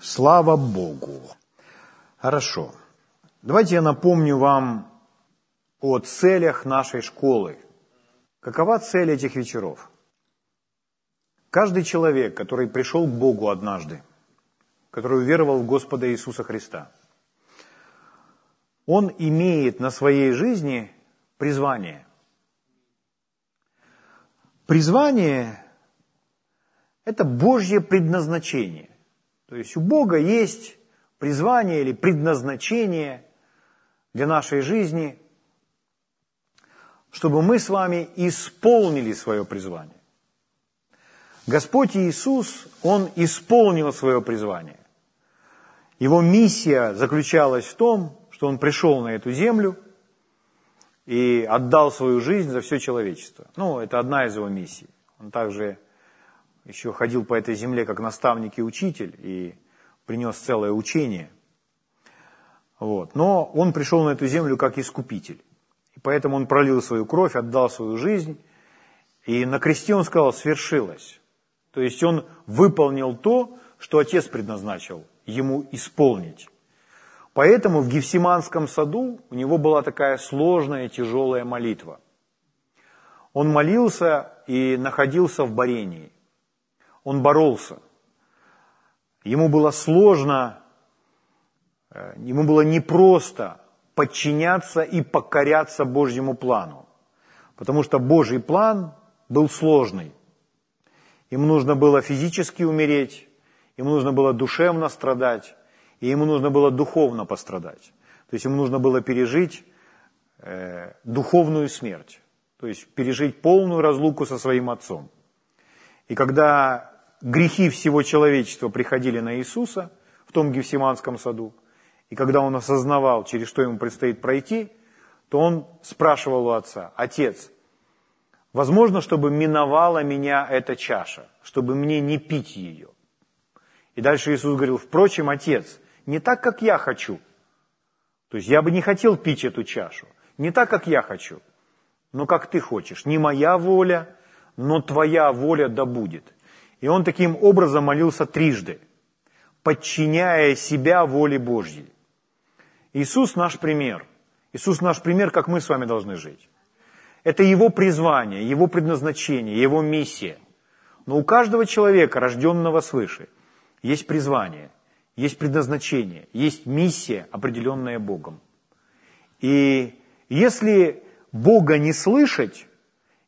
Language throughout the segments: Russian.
Слава Богу. Хорошо. Давайте я напомню вам о целях нашей школы. Какова цель этих вечеров? Каждый человек, который пришел к Богу однажды, который уверовал в Господа Иисуса Христа, он имеет на своей жизни призвание. Призвание – это Божье предназначение. То есть у Бога есть призвание или предназначение для нашей жизни, чтобы мы с вами исполнили свое призвание. Господь Иисус, Он исполнил свое призвание. Его миссия заключалась в том, что Он пришел на эту землю и отдал свою жизнь за все человечество. Ну, это одна из его миссий. Он также еще ходил по этой земле как наставник и учитель, и принес целое учение. Вот. Но он пришел на эту землю как искупитель. И поэтому он пролил свою кровь, отдал свою жизнь. И на кресте он сказал, свершилось. То есть он выполнил то, что Отец предназначил ему исполнить. Поэтому в Гефсиманском саду у него была такая сложная, тяжелая молитва. Он молился и находился в борении он боролся. Ему было сложно, э, ему было непросто подчиняться и покоряться Божьему плану, потому что Божий план был сложный. Ему нужно было физически умереть, ему нужно было душевно страдать, и ему нужно было духовно пострадать. То есть ему нужно было пережить э, духовную смерть, то есть пережить полную разлуку со своим отцом. И когда грехи всего человечества приходили на Иисуса в том Гефсиманском саду, и когда он осознавал, через что ему предстоит пройти, то он спрашивал у отца, «Отец, возможно, чтобы миновала меня эта чаша, чтобы мне не пить ее?» И дальше Иисус говорил, «Впрочем, Отец, не так, как я хочу». То есть я бы не хотел пить эту чашу, не так, как я хочу, но как ты хочешь. Не моя воля, но твоя воля да будет. И он таким образом молился трижды, подчиняя себя воле Божьей. Иисус наш пример. Иисус наш пример, как мы с вами должны жить. Это его призвание, его предназначение, его миссия. Но у каждого человека, рожденного свыше, есть призвание, есть предназначение, есть миссия, определенная Богом. И если Бога не слышать,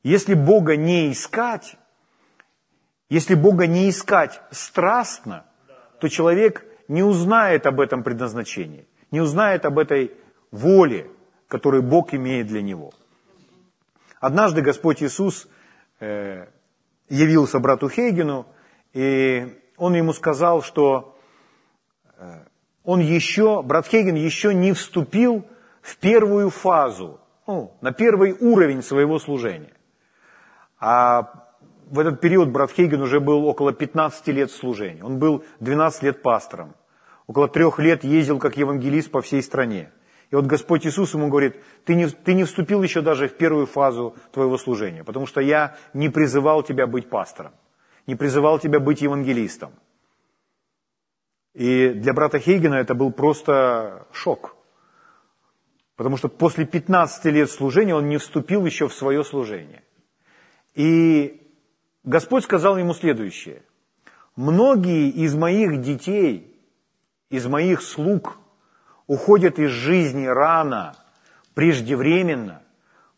если Бога не искать, если Бога не искать страстно, то человек не узнает об этом предназначении, не узнает об этой воле, которую Бог имеет для него. Однажды Господь Иисус э, явился брату Хейгену, и он ему сказал, что э, он еще, брат Хейген еще не вступил в первую фазу, ну, на первый уровень своего служения. А в этот период брат Хейген уже был около 15 лет в служении. Он был 12 лет пастором. Около трех лет ездил как евангелист по всей стране. И вот Господь Иисус ему говорит, ты не, ты не вступил еще даже в первую фазу твоего служения, потому что я не призывал тебя быть пастором, не призывал тебя быть евангелистом. И для брата Хейгена это был просто шок. Потому что после 15 лет служения он не вступил еще в свое служение. И Господь сказал ему следующее. Многие из моих детей, из моих слуг уходят из жизни рано, преждевременно,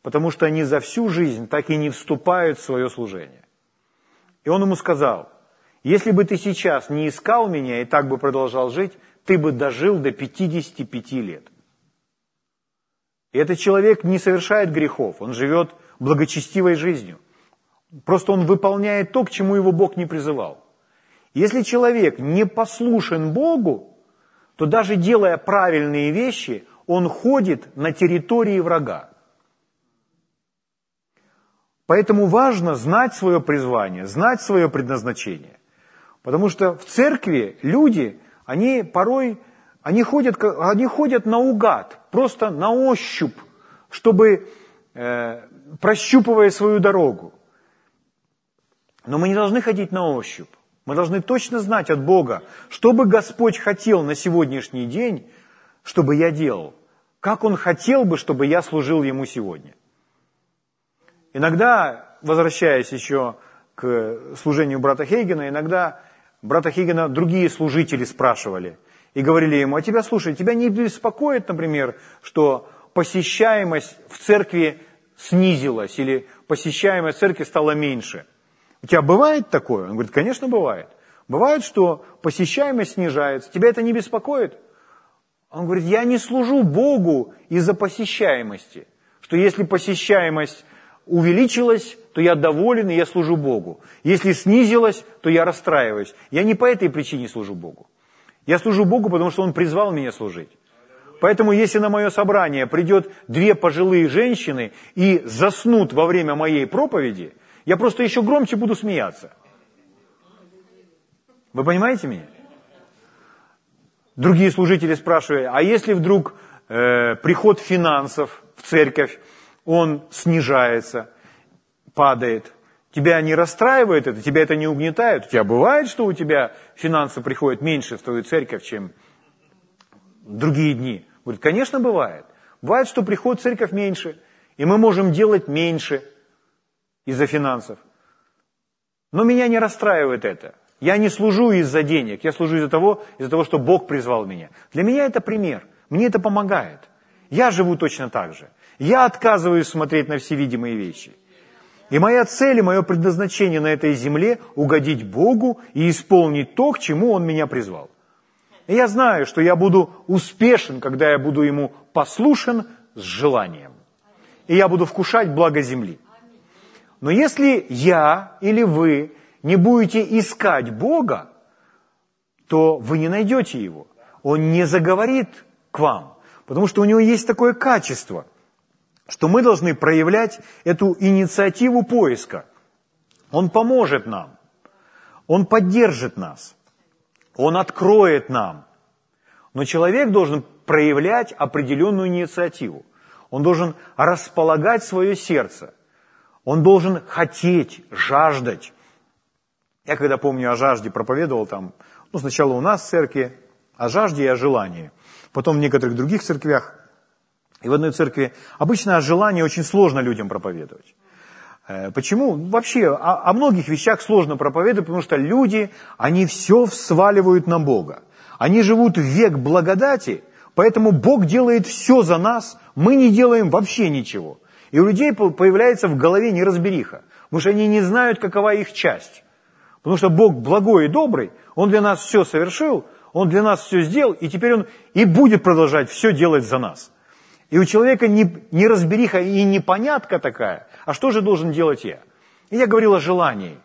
потому что они за всю жизнь так и не вступают в свое служение. И он ему сказал, если бы ты сейчас не искал меня и так бы продолжал жить, ты бы дожил до 55 лет. И этот человек не совершает грехов, он живет благочестивой жизнью. Просто он выполняет то, к чему его Бог не призывал. Если человек не послушен Богу, то даже делая правильные вещи, он ходит на территории врага. Поэтому важно знать свое призвание, знать свое предназначение. Потому что в церкви люди, они порой, они ходят, они ходят наугад, просто на ощупь, чтобы, э, прощупывая свою дорогу. Но мы не должны ходить на ощупь. Мы должны точно знать от Бога, что бы Господь хотел на сегодняшний день, чтобы я делал. Как Он хотел бы, чтобы я служил Ему сегодня. Иногда, возвращаясь еще к служению брата Хейгена, иногда брата Хейгена другие служители спрашивали и говорили ему, а тебя, слушай, тебя не беспокоит, например, что посещаемость в церкви снизилась или посещаемость церкви стала меньше. У тебя бывает такое? Он говорит, конечно, бывает. Бывает, что посещаемость снижается. Тебя это не беспокоит? Он говорит, я не служу Богу из-за посещаемости. Что если посещаемость увеличилась, то я доволен, и я служу Богу. Если снизилась, то я расстраиваюсь. Я не по этой причине служу Богу. Я служу Богу, потому что Он призвал меня служить. Поэтому если на мое собрание придет две пожилые женщины и заснут во время моей проповеди, я просто еще громче буду смеяться. Вы понимаете меня? Другие служители спрашивают, а если вдруг э, приход финансов в церковь, он снижается, падает, тебя не расстраивает это, тебя это не угнетает? У тебя бывает, что у тебя финансы приходят меньше в твою церковь, чем другие дни? Говорит, конечно, бывает. Бывает, что приходит в церковь меньше, и мы можем делать меньше из-за финансов. Но меня не расстраивает это. Я не служу из-за денег, я служу из-за того, из-за того, что Бог призвал меня. Для меня это пример, мне это помогает. Я живу точно так же. Я отказываюсь смотреть на все видимые вещи. И моя цель и мое предназначение на этой земле – угодить Богу и исполнить то, к чему Он меня призвал. И я знаю, что я буду успешен, когда я буду Ему послушен с желанием. И я буду вкушать благо земли. Но если я или вы не будете искать Бога, то вы не найдете Его. Он не заговорит к вам, потому что у Него есть такое качество – что мы должны проявлять эту инициативу поиска. Он поможет нам, Он поддержит нас, Он откроет нам. Но человек должен проявлять определенную инициативу. Он должен располагать свое сердце. Он должен хотеть, жаждать. Я когда помню о жажде проповедовал там, ну сначала у нас в церкви, о жажде и о желании. Потом в некоторых других церквях и в одной церкви обычно о желании очень сложно людям проповедовать. Э, почему? Вообще о, о многих вещах сложно проповедовать, потому что люди, они все сваливают на Бога. Они живут век благодати, поэтому Бог делает все за нас, мы не делаем вообще ничего. И у людей появляется в голове неразбериха, потому что они не знают, какова их часть. Потому что Бог благой и добрый, Он для нас все совершил, Он для нас все сделал, и теперь Он и будет продолжать все делать за нас. И у человека не, не разбериха и непонятка такая, а что же должен делать я? И я говорил о желании.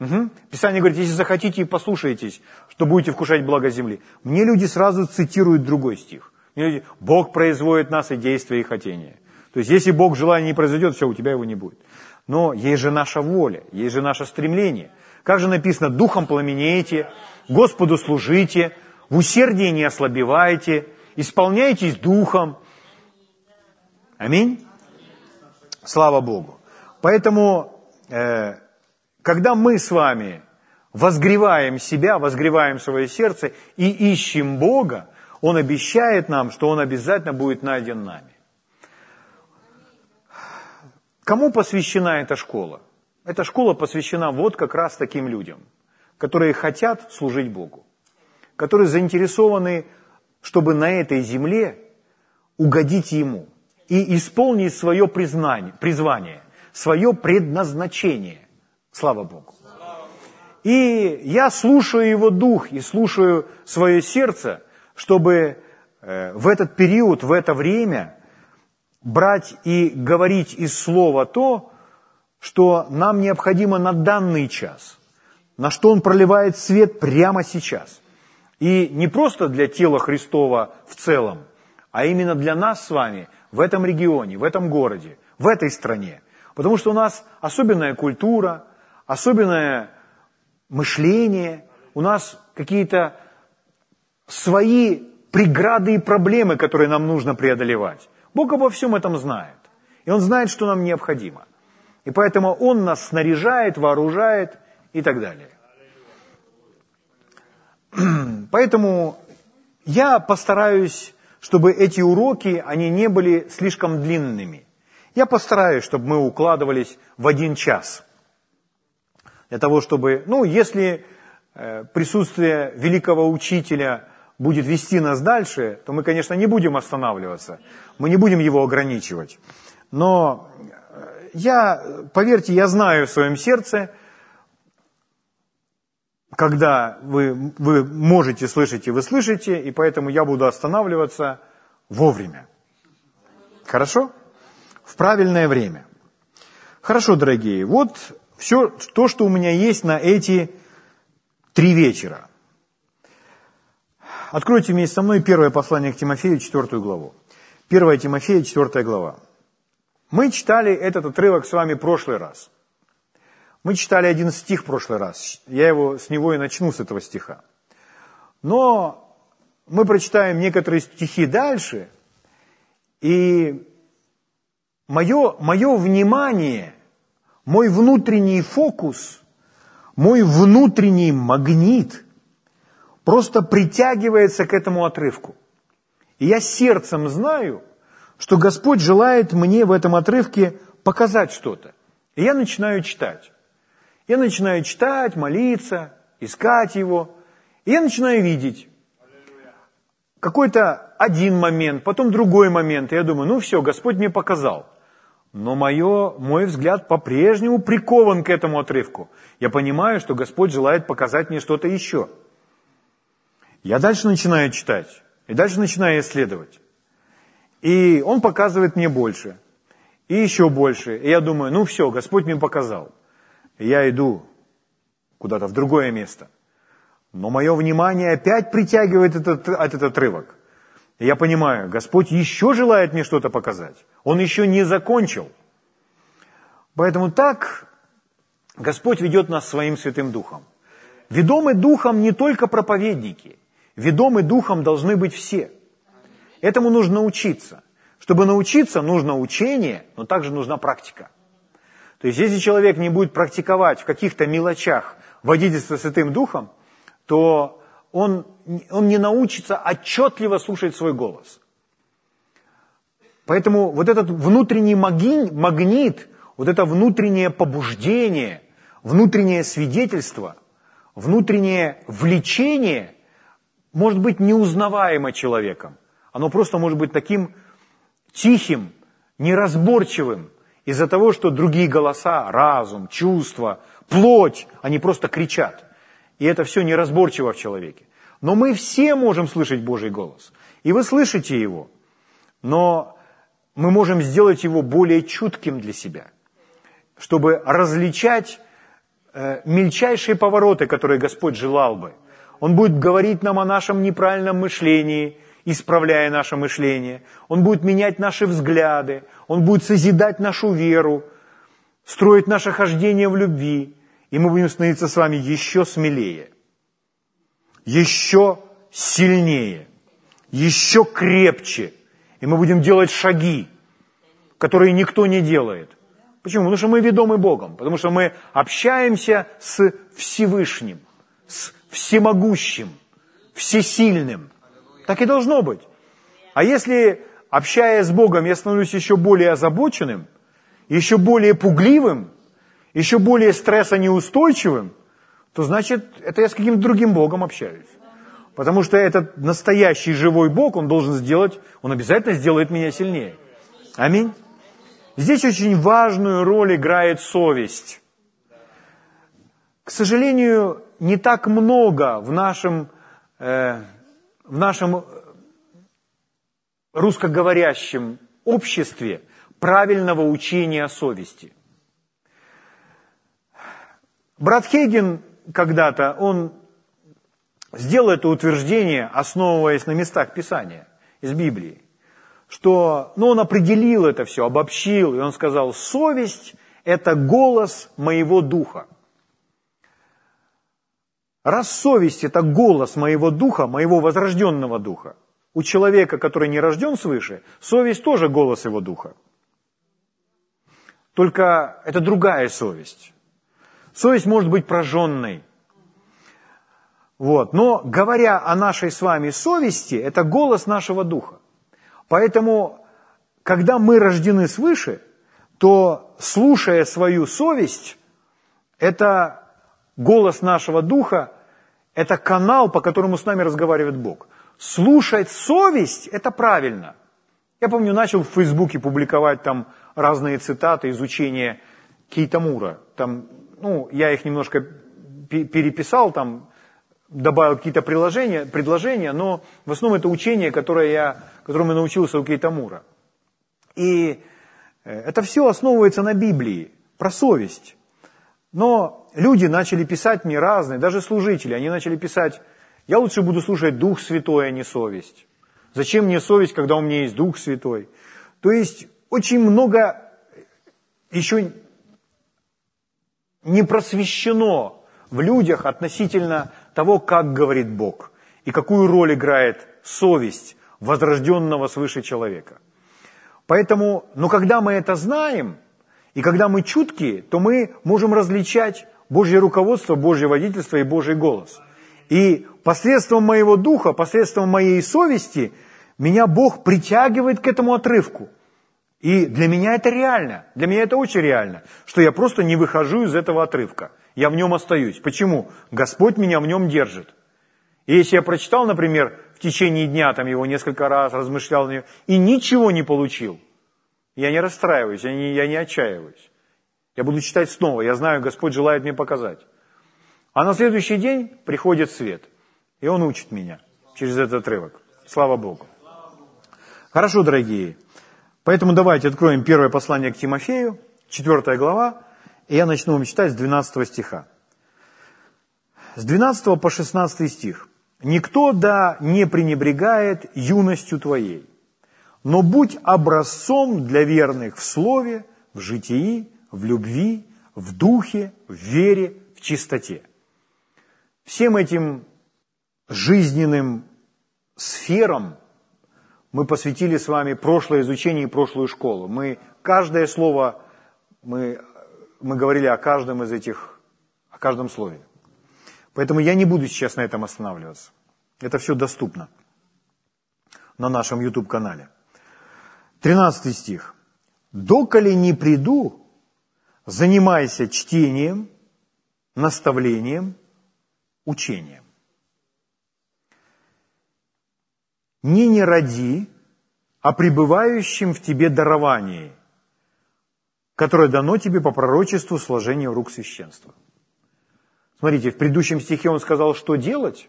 Угу. Писание говорит, если захотите и послушаетесь, что будете вкушать благо земли. Мне люди сразу цитируют другой стих. Мне люди, Бог производит нас и действия, и хотения. То есть, если Бог желание не произойдет, все, у тебя его не будет. Но есть же наша воля, есть же наше стремление. Как же написано, духом пламенеете, Господу служите, в усердии не ослабевайте, исполняйтесь духом, Аминь? Слава Богу. Поэтому, э, когда мы с вами возгреваем себя, возгреваем свое сердце и ищем Бога, Он обещает нам, что Он обязательно будет найден нами. Кому посвящена эта школа? Эта школа посвящена вот как раз таким людям, которые хотят служить Богу, которые заинтересованы, чтобы на этой земле угодить Ему – и исполнить свое признание, призвание, свое предназначение. Слава Богу. И я слушаю его дух и слушаю свое сердце, чтобы э, в этот период, в это время брать и говорить из слова то, что нам необходимо на данный час, на что он проливает свет прямо сейчас. И не просто для тела Христова в целом, а именно для нас с вами – в этом регионе, в этом городе, в этой стране. Потому что у нас особенная культура, особенное мышление, у нас какие-то свои преграды и проблемы, которые нам нужно преодолевать. Бог обо всем этом знает. И Он знает, что нам необходимо. И поэтому Он нас снаряжает, вооружает и так далее. Поэтому я постараюсь, чтобы эти уроки, они не были слишком длинными. Я постараюсь, чтобы мы укладывались в один час. Для того, чтобы, ну, если э, присутствие великого учителя будет вести нас дальше, то мы, конечно, не будем останавливаться, мы не будем его ограничивать. Но э, я, поверьте, я знаю в своем сердце, когда вы, вы можете слышать и вы слышите, и поэтому я буду останавливаться вовремя. Хорошо? В правильное время. Хорошо, дорогие, вот все то, что у меня есть на эти три вечера. Откройте вместе со мной первое послание к Тимофею, четвертую главу. Первая Тимофея, четвертая глава. Мы читали этот отрывок с вами в прошлый раз. Мы читали один стих в прошлый раз. Я его с него и начну, с этого стиха. Но мы прочитаем некоторые стихи дальше, и мое, мое внимание, мой внутренний фокус, мой внутренний магнит просто притягивается к этому отрывку. И я сердцем знаю, что Господь желает мне в этом отрывке показать что-то. И я начинаю читать. Я начинаю читать, молиться, искать его. И я начинаю видеть какой-то один момент, потом другой момент. И я думаю, ну все, Господь мне показал. Но мое, мой взгляд по-прежнему прикован к этому отрывку. Я понимаю, что Господь желает показать мне что-то еще. Я дальше начинаю читать. И дальше начинаю исследовать. И Он показывает мне больше. И еще больше. И я думаю, ну все, Господь мне показал. И я иду куда-то в другое место. Но мое внимание опять притягивает этот, этот отрывок. И я понимаю, Господь еще желает мне что-то показать. Он еще не закончил. Поэтому так Господь ведет нас своим Святым Духом. Ведомы Духом не только проповедники. Ведомы Духом должны быть все. Этому нужно учиться. Чтобы научиться, нужно учение, но также нужна практика. То есть, если человек не будет практиковать в каких-то мелочах водительство Святым Духом, то он, он не научится отчетливо слушать свой голос. Поэтому вот этот внутренний магнит, вот это внутреннее побуждение, внутреннее свидетельство, внутреннее влечение может быть неузнаваемо человеком. Оно просто может быть таким тихим, неразборчивым, из-за того, что другие голоса, разум, чувства, плоть, они просто кричат. И это все неразборчиво в человеке. Но мы все можем слышать Божий голос. И вы слышите его. Но мы можем сделать его более чутким для себя, чтобы различать э, мельчайшие повороты, которые Господь желал бы. Он будет говорить нам о нашем неправильном мышлении – исправляя наше мышление. Он будет менять наши взгляды. Он будет созидать нашу веру, строить наше хождение в любви. И мы будем становиться с вами еще смелее, еще сильнее, еще крепче. И мы будем делать шаги, которые никто не делает. Почему? Потому что мы ведомы Богом, потому что мы общаемся с Всевышним, с Всемогущим, Всесильным – так и должно быть. А если, общаясь с Богом, я становлюсь еще более озабоченным, еще более пугливым, еще более стрессонеустойчивым, то значит, это я с каким-то другим Богом общаюсь. Потому что этот настоящий живой Бог, Он должен сделать, Он обязательно сделает меня сильнее. Аминь. Здесь очень важную роль играет совесть. К сожалению, не так много в нашем э, в нашем русскоговорящем обществе правильного учения совести. Брат Хейген когда-то, он сделал это утверждение, основываясь на местах Писания из Библии, что ну, он определил это все, обобщил, и он сказал, совесть – это голос моего духа. Раз совесть – это голос моего духа, моего возрожденного духа, у человека, который не рожден свыше, совесть тоже голос его духа. Только это другая совесть. Совесть может быть прожженной. Вот. Но говоря о нашей с вами совести, это голос нашего духа. Поэтому, когда мы рождены свыше, то слушая свою совесть, это голос нашего духа, это канал, по которому с нами разговаривает Бог. Слушать совесть – это правильно. Я помню, начал в Фейсбуке публиковать там разные цитаты из учения Кейтамура. Там, ну, я их немножко переписал, там, добавил какие-то приложения, предложения, но в основном это учение, которое я, которому я научился у Кейтамура. И э, это все основывается на Библии, про совесть. Но люди начали писать мне разные, даже служители, они начали писать, я лучше буду слушать Дух Святой, а не совесть. Зачем мне совесть, когда у меня есть Дух Святой? То есть очень много еще не просвещено в людях относительно того, как говорит Бог и какую роль играет совесть возрожденного свыше человека. Поэтому, но когда мы это знаем, и когда мы чуткие, то мы можем различать Божье руководство, Божье водительство и Божий голос. И посредством моего духа, посредством моей совести, меня Бог притягивает к этому отрывку. И для меня это реально, для меня это очень реально, что я просто не выхожу из этого отрывка – я в нем остаюсь. Почему? Господь меня в нем держит. И если я прочитал, например, в течение дня там его несколько раз, размышлял на него, и ничего не получил, я не расстраиваюсь, я не, я не отчаиваюсь. Я буду читать снова, я знаю, Господь желает мне показать. А на следующий день приходит свет, и Он учит меня через этот отрывок. Слава Богу. Хорошо, дорогие. Поэтому давайте откроем первое послание к Тимофею, 4 глава, и я начну вам читать с 12 стиха. С 12 по 16 стих. «Никто да не пренебрегает юностью твоей, но будь образцом для верных в слове, в житии, в любви, в духе, в вере, в чистоте». Всем этим жизненным сферам мы посвятили с вами прошлое изучение и прошлую школу. Мы каждое слово мы мы говорили о каждом из этих, о каждом слове. Поэтому я не буду сейчас на этом останавливаться. Это все доступно на нашем YouTube-канале. 13 стих. «Доколе не приду, занимайся чтением, наставлением, учением. Не не ради, а пребывающим в тебе даровании, которое дано тебе по пророчеству сложения рук священства. Смотрите, в предыдущем стихе он сказал, что делать,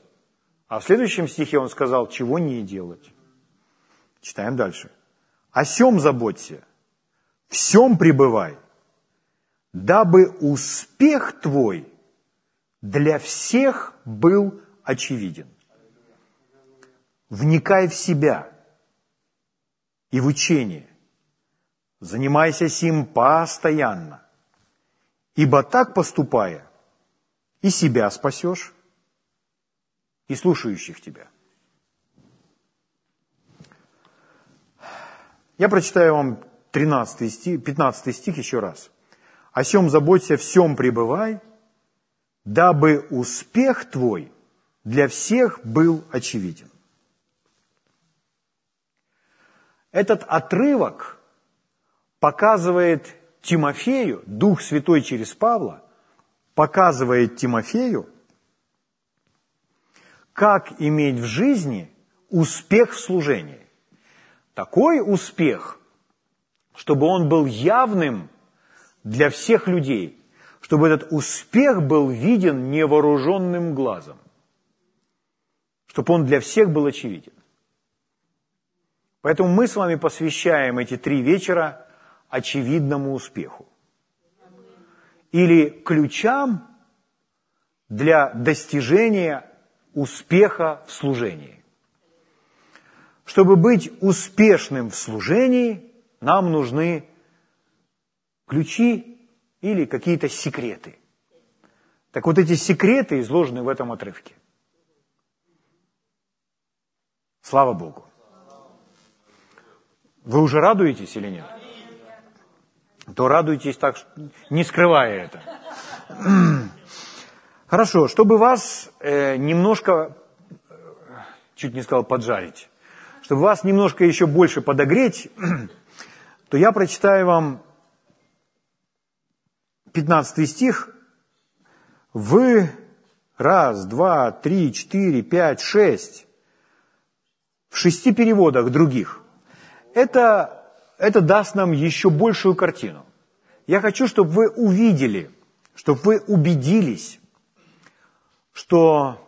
а в следующем стихе он сказал, чего не делать. Читаем дальше. О сем заботься, всем пребывай, дабы успех твой для всех был очевиден. Вникай в себя и в учение, Занимайся сим постоянно. Ибо так поступая, и себя спасешь, и слушающих тебя. Я прочитаю вам 13 стих, 15 стих еще раз. «О сем заботься, всем пребывай, дабы успех твой для всех был очевиден». Этот отрывок – показывает Тимофею, Дух Святой через Павла, показывает Тимофею, как иметь в жизни успех в служении. Такой успех, чтобы он был явным для всех людей, чтобы этот успех был виден невооруженным глазом, чтобы он для всех был очевиден. Поэтому мы с вами посвящаем эти три вечера очевидному успеху. Или ключам для достижения успеха в служении. Чтобы быть успешным в служении, нам нужны ключи или какие-то секреты. Так вот эти секреты изложены в этом отрывке. Слава Богу. Вы уже радуетесь или нет? то радуйтесь так, не скрывая это. Хорошо, чтобы вас э, немножко, э, чуть не сказал поджарить, чтобы вас немножко еще больше подогреть, то я прочитаю вам 15 стих. Вы раз, два, три, четыре, пять, шесть, в шести переводах других. Это, это даст нам еще большую картину. Я хочу, чтобы вы увидели, чтобы вы убедились, что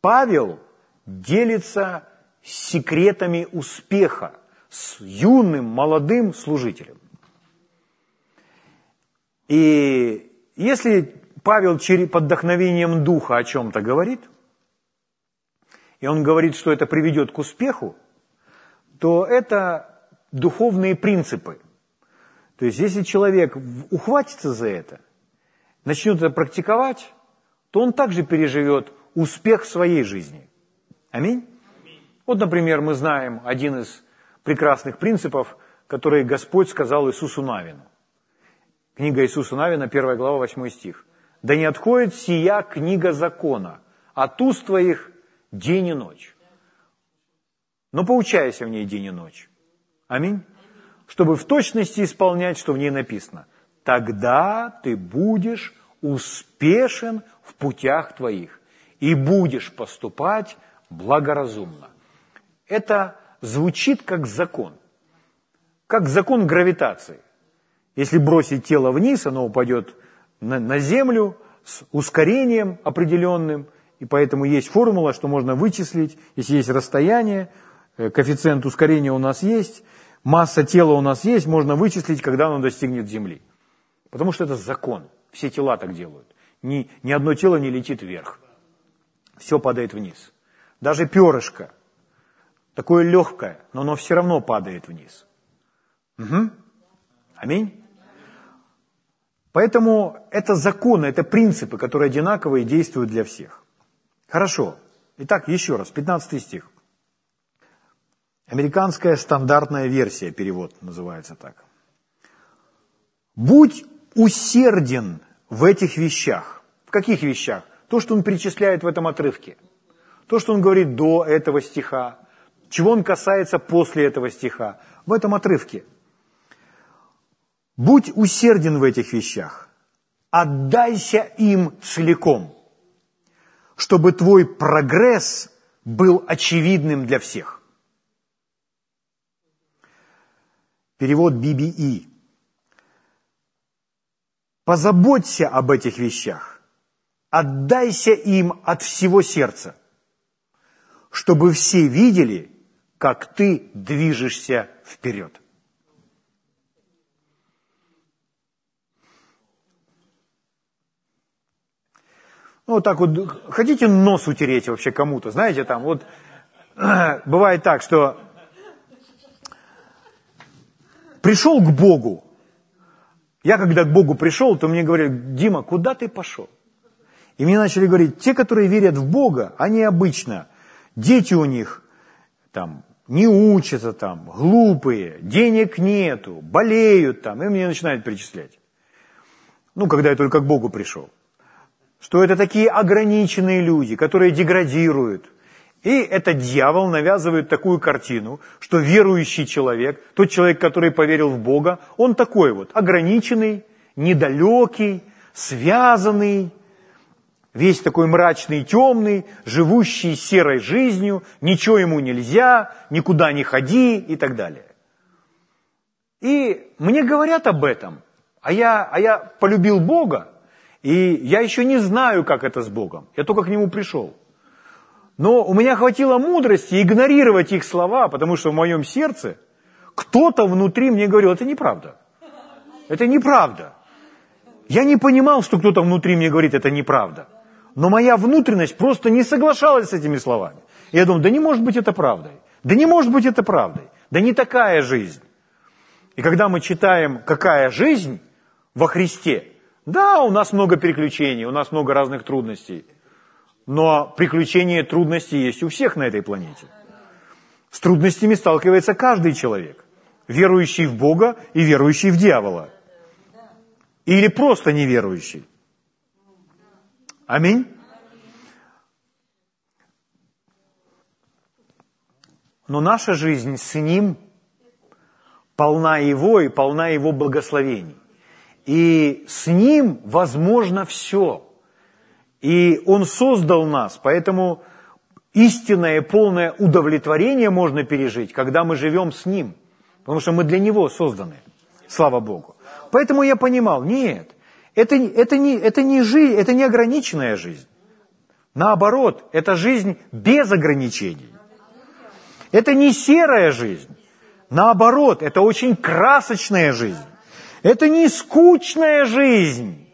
Павел делится секретами успеха с юным, молодым служителем. И если Павел под вдохновением Духа о чем-то говорит, и он говорит, что это приведет к успеху, то это духовные принципы. То есть если человек ухватится за это, начнет это практиковать, то он также переживет успех в своей жизни. Аминь? Вот, например, мы знаем один из прекрасных принципов, который Господь сказал Иисусу Навину. Книга Иисуса Навина, 1 глава, 8 стих. «Да не отходит сия книга закона, от уст твоих день и ночь. Но поучайся в ней день и ночь. Аминь. Чтобы в точности исполнять, что в ней написано. Тогда ты будешь успешен в путях твоих и будешь поступать благоразумно. Это звучит как закон, как закон гравитации. Если бросить тело вниз, оно упадет на, на землю с ускорением определенным, и поэтому есть формула, что можно вычислить, если есть расстояние, э, коэффициент ускорения у нас есть, масса тела у нас есть, можно вычислить, когда оно достигнет Земли. Потому что это закон. Все тела так делают. Ни, ни одно тело не летит вверх. Все падает вниз. Даже перышко, такое легкое, но оно все равно падает вниз. Угу. Аминь. Поэтому это законы, это принципы, которые одинаковые и действуют для всех. Хорошо. Итак, еще раз, 15 стих. Американская стандартная версия, перевод называется так. «Будь усерден в этих вещах». В каких вещах? То, что он перечисляет в этом отрывке. То, что он говорит до этого стиха. Чего он касается после этого стиха. В этом отрывке. Будь усерден в этих вещах. Отдайся им целиком, чтобы твой прогресс был очевидным для всех. Перевод BBE. Позаботься об этих вещах. Отдайся им от всего сердца, чтобы все видели, как ты движешься вперед. Ну, вот так вот, хотите нос утереть вообще кому-то, знаете, там вот бывает так, что пришел к Богу, я когда к Богу пришел, то мне говорили, Дима, куда ты пошел? И мне начали говорить, те, которые верят в Бога, они обычно, дети у них там не учатся там, глупые, денег нету, болеют там, и мне начинают перечислять. Ну, когда я только к Богу пришел. Что это такие ограниченные люди, которые деградируют. И этот дьявол навязывает такую картину, что верующий человек, тот человек, который поверил в Бога, он такой вот, ограниченный, недалекий, связанный, весь такой мрачный, темный, живущий серой жизнью, ничего ему нельзя, никуда не ходи и так далее. И мне говорят об этом, а я, а я полюбил Бога, и я еще не знаю, как это с Богом, я только к Нему пришел. Но у меня хватило мудрости игнорировать их слова, потому что в моем сердце кто-то внутри мне говорил, это неправда. Это неправда. Я не понимал, что кто-то внутри мне говорит, это неправда. Но моя внутренность просто не соглашалась с этими словами. И я думаю, да не может быть это правдой. Да не может быть это правдой. Да не такая жизнь. И когда мы читаем, какая жизнь во Христе, да, у нас много переключений, у нас много разных трудностей. Но приключения и трудности есть у всех на этой планете. С трудностями сталкивается каждый человек. Верующий в Бога и верующий в дьявола. Или просто неверующий. Аминь. Но наша жизнь с Ним полна Его и полна Его благословений. И с Ним возможно все. И Он создал нас, поэтому истинное полное удовлетворение можно пережить, когда мы живем с Ним. Потому что мы для Него созданы. Слава Богу. Поэтому я понимал, нет, это, это, не, это, не, жизнь, это не ограниченная жизнь. Наоборот, это жизнь без ограничений. Это не серая жизнь. Наоборот, это очень красочная жизнь. Это не скучная жизнь.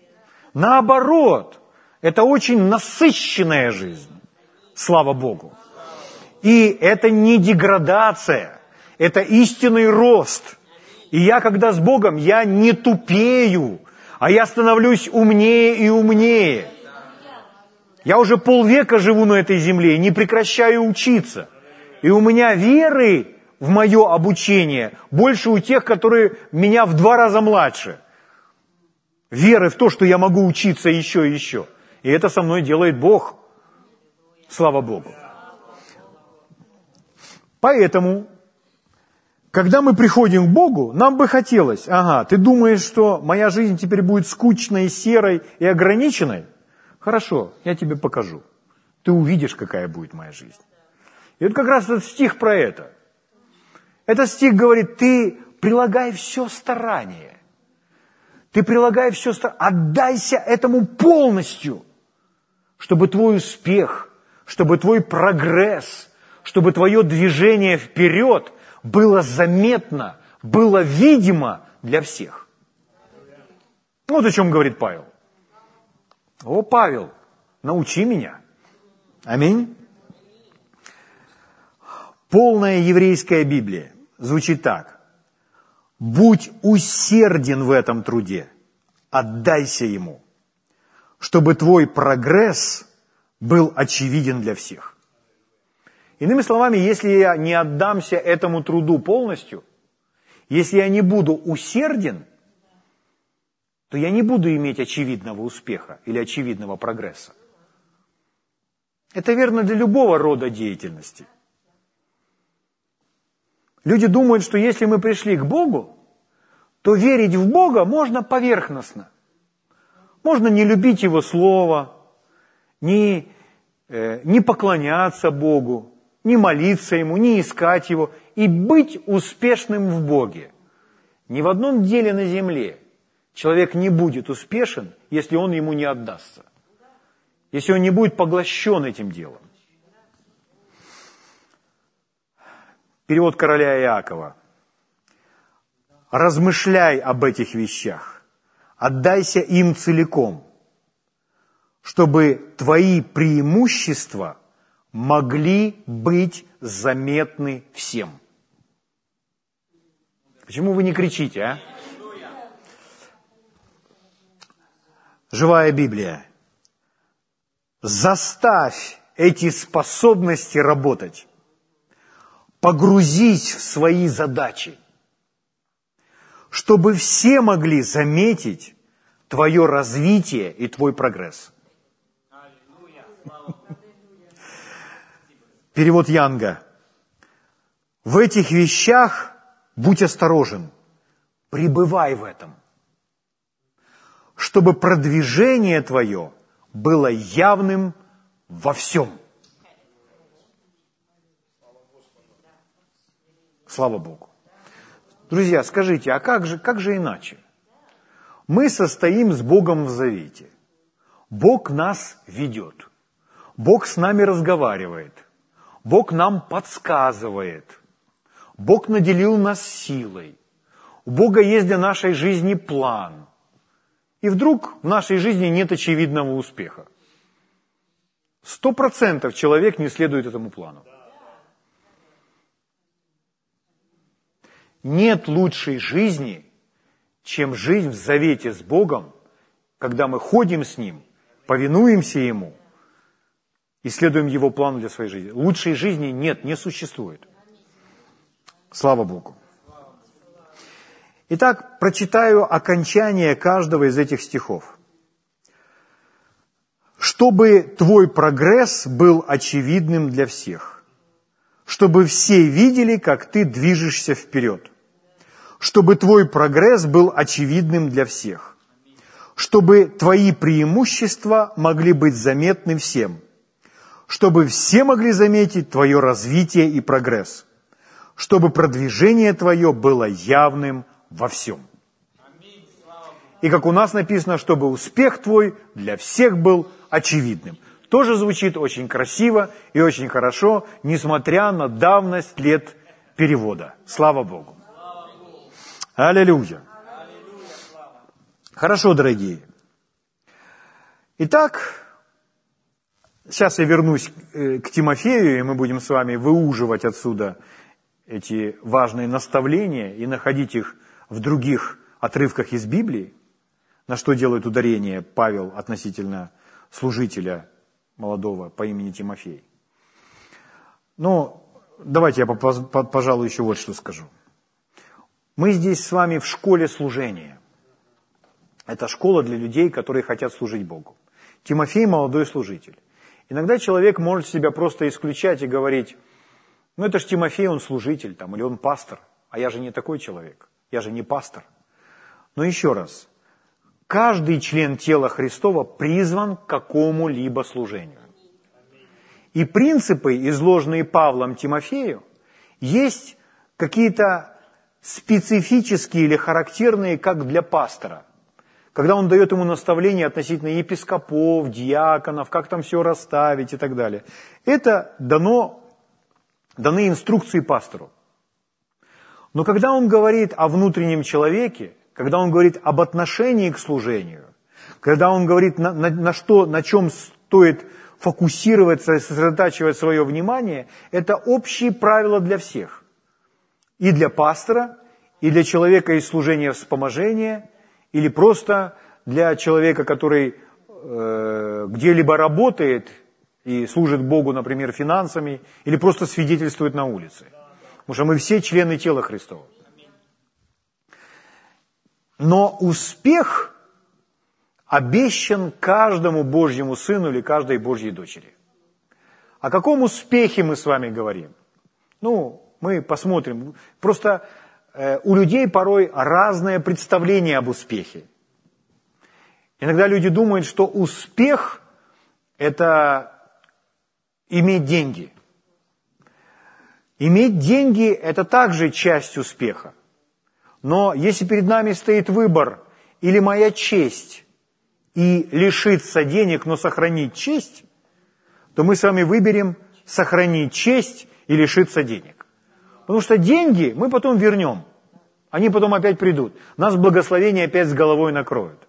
Наоборот, это очень насыщенная жизнь. Слава Богу. И это не деградация, это истинный рост. И я, когда с Богом, я не тупею, а я становлюсь умнее и умнее. Я уже полвека живу на этой земле не прекращаю учиться. И у меня веры в мое обучение больше у тех, которые меня в два раза младше. Веры в то, что я могу учиться еще и еще. И это со мной делает Бог. Слава Богу. Поэтому когда мы приходим к Богу, нам бы хотелось, ага, ты думаешь, что моя жизнь теперь будет скучной, серой и ограниченной? Хорошо, я тебе покажу. Ты увидишь, какая будет моя жизнь. И вот как раз этот стих про это. Этот стих говорит, ты прилагай все старание. Ты прилагай все старание. Отдайся этому полностью, чтобы твой успех, чтобы твой прогресс, чтобы твое движение вперед – было заметно, было видимо для всех. Вот о чем говорит Павел. О, Павел, научи меня. Аминь. Полная еврейская Библия звучит так. Будь усерден в этом труде, отдайся ему, чтобы твой прогресс был очевиден для всех. Иными словами, если я не отдамся этому труду полностью, если я не буду усерден, то я не буду иметь очевидного успеха или очевидного прогресса. Это верно для любого рода деятельности. Люди думают, что если мы пришли к Богу, то верить в Бога можно поверхностно. Можно не любить Его Слово, не, э, не поклоняться Богу, не молиться Ему, не искать Его и быть успешным в Боге. Ни в одном деле на земле человек не будет успешен, если он ему не отдастся, если он не будет поглощен этим делом. Перевод короля Иакова. Размышляй об этих вещах, отдайся им целиком, чтобы твои преимущества – могли быть заметны всем. Почему вы не кричите, а? Живая Библия. Заставь эти способности работать. Погрузись в свои задачи, чтобы все могли заметить твое развитие и твой прогресс. Перевод Янга. В этих вещах будь осторожен, пребывай в этом, чтобы продвижение твое было явным во всем. Слава Богу. Друзья, скажите, а как же, как же иначе? Мы состоим с Богом в завете. Бог нас ведет. Бог с нами разговаривает – Бог нам подсказывает. Бог наделил нас силой. У Бога есть для нашей жизни план. И вдруг в нашей жизни нет очевидного успеха. Сто процентов человек не следует этому плану. Нет лучшей жизни, чем жизнь в завете с Богом, когда мы ходим с Ним, повинуемся Ему – и следуем Его плану для своей жизни. Лучшей жизни нет, не существует. Слава Богу. Итак, прочитаю окончание каждого из этих стихов. чтобы твой прогресс был очевидным для всех, чтобы все видели, как ты движешься вперед, чтобы твой прогресс был очевидным для всех, чтобы твои преимущества могли быть заметны всем, чтобы все могли заметить твое развитие и прогресс, чтобы продвижение твое было явным во всем. И как у нас написано, чтобы успех твой для всех был очевидным. Тоже звучит очень красиво и очень хорошо, несмотря на давность лет перевода. Слава Богу. Аллилуйя. Хорошо, дорогие. Итак, сейчас я вернусь э, к Тимофею, и мы будем с вами выуживать отсюда эти важные наставления и находить их в других отрывках из Библии, на что делает ударение Павел относительно служителя молодого по имени Тимофей. Но давайте я, пожалуй, еще вот что скажу. Мы здесь с вами в школе служения. Это школа для людей, которые хотят служить Богу. Тимофей – молодой служитель. Иногда человек может себя просто исключать и говорить, ну это же Тимофей, он служитель, там, или он пастор, а я же не такой человек, я же не пастор. Но еще раз, каждый член тела Христова призван к какому-либо служению. И принципы, изложенные Павлом Тимофею, есть какие-то специфические или характерные, как для пастора. Когда он дает ему наставления относительно епископов, диаконов, как там все расставить и так далее. Это дано, даны инструкции пастору. Но когда он говорит о внутреннем человеке, когда он говорит об отношении к служению, когда он говорит, на, на, на, что, на чем стоит фокусироваться и сосредотачивать свое внимание, это общие правила для всех. И для пастора, и для человека из служения вспоможения, или просто для человека, который э, где-либо работает и служит Богу, например, финансами, или просто свидетельствует на улице. Потому что мы все члены тела Христова. Но успех обещан каждому Божьему сыну или каждой Божьей дочери. О каком успехе мы с вами говорим? Ну, мы посмотрим. Просто у людей порой разное представление об успехе. Иногда люди думают, что успех – это иметь деньги. Иметь деньги – это также часть успеха. Но если перед нами стоит выбор или моя честь и лишиться денег, но сохранить честь, то мы с вами выберем сохранить честь и лишиться денег. Потому что деньги мы потом вернем. Они потом опять придут. Нас благословение опять с головой накроют.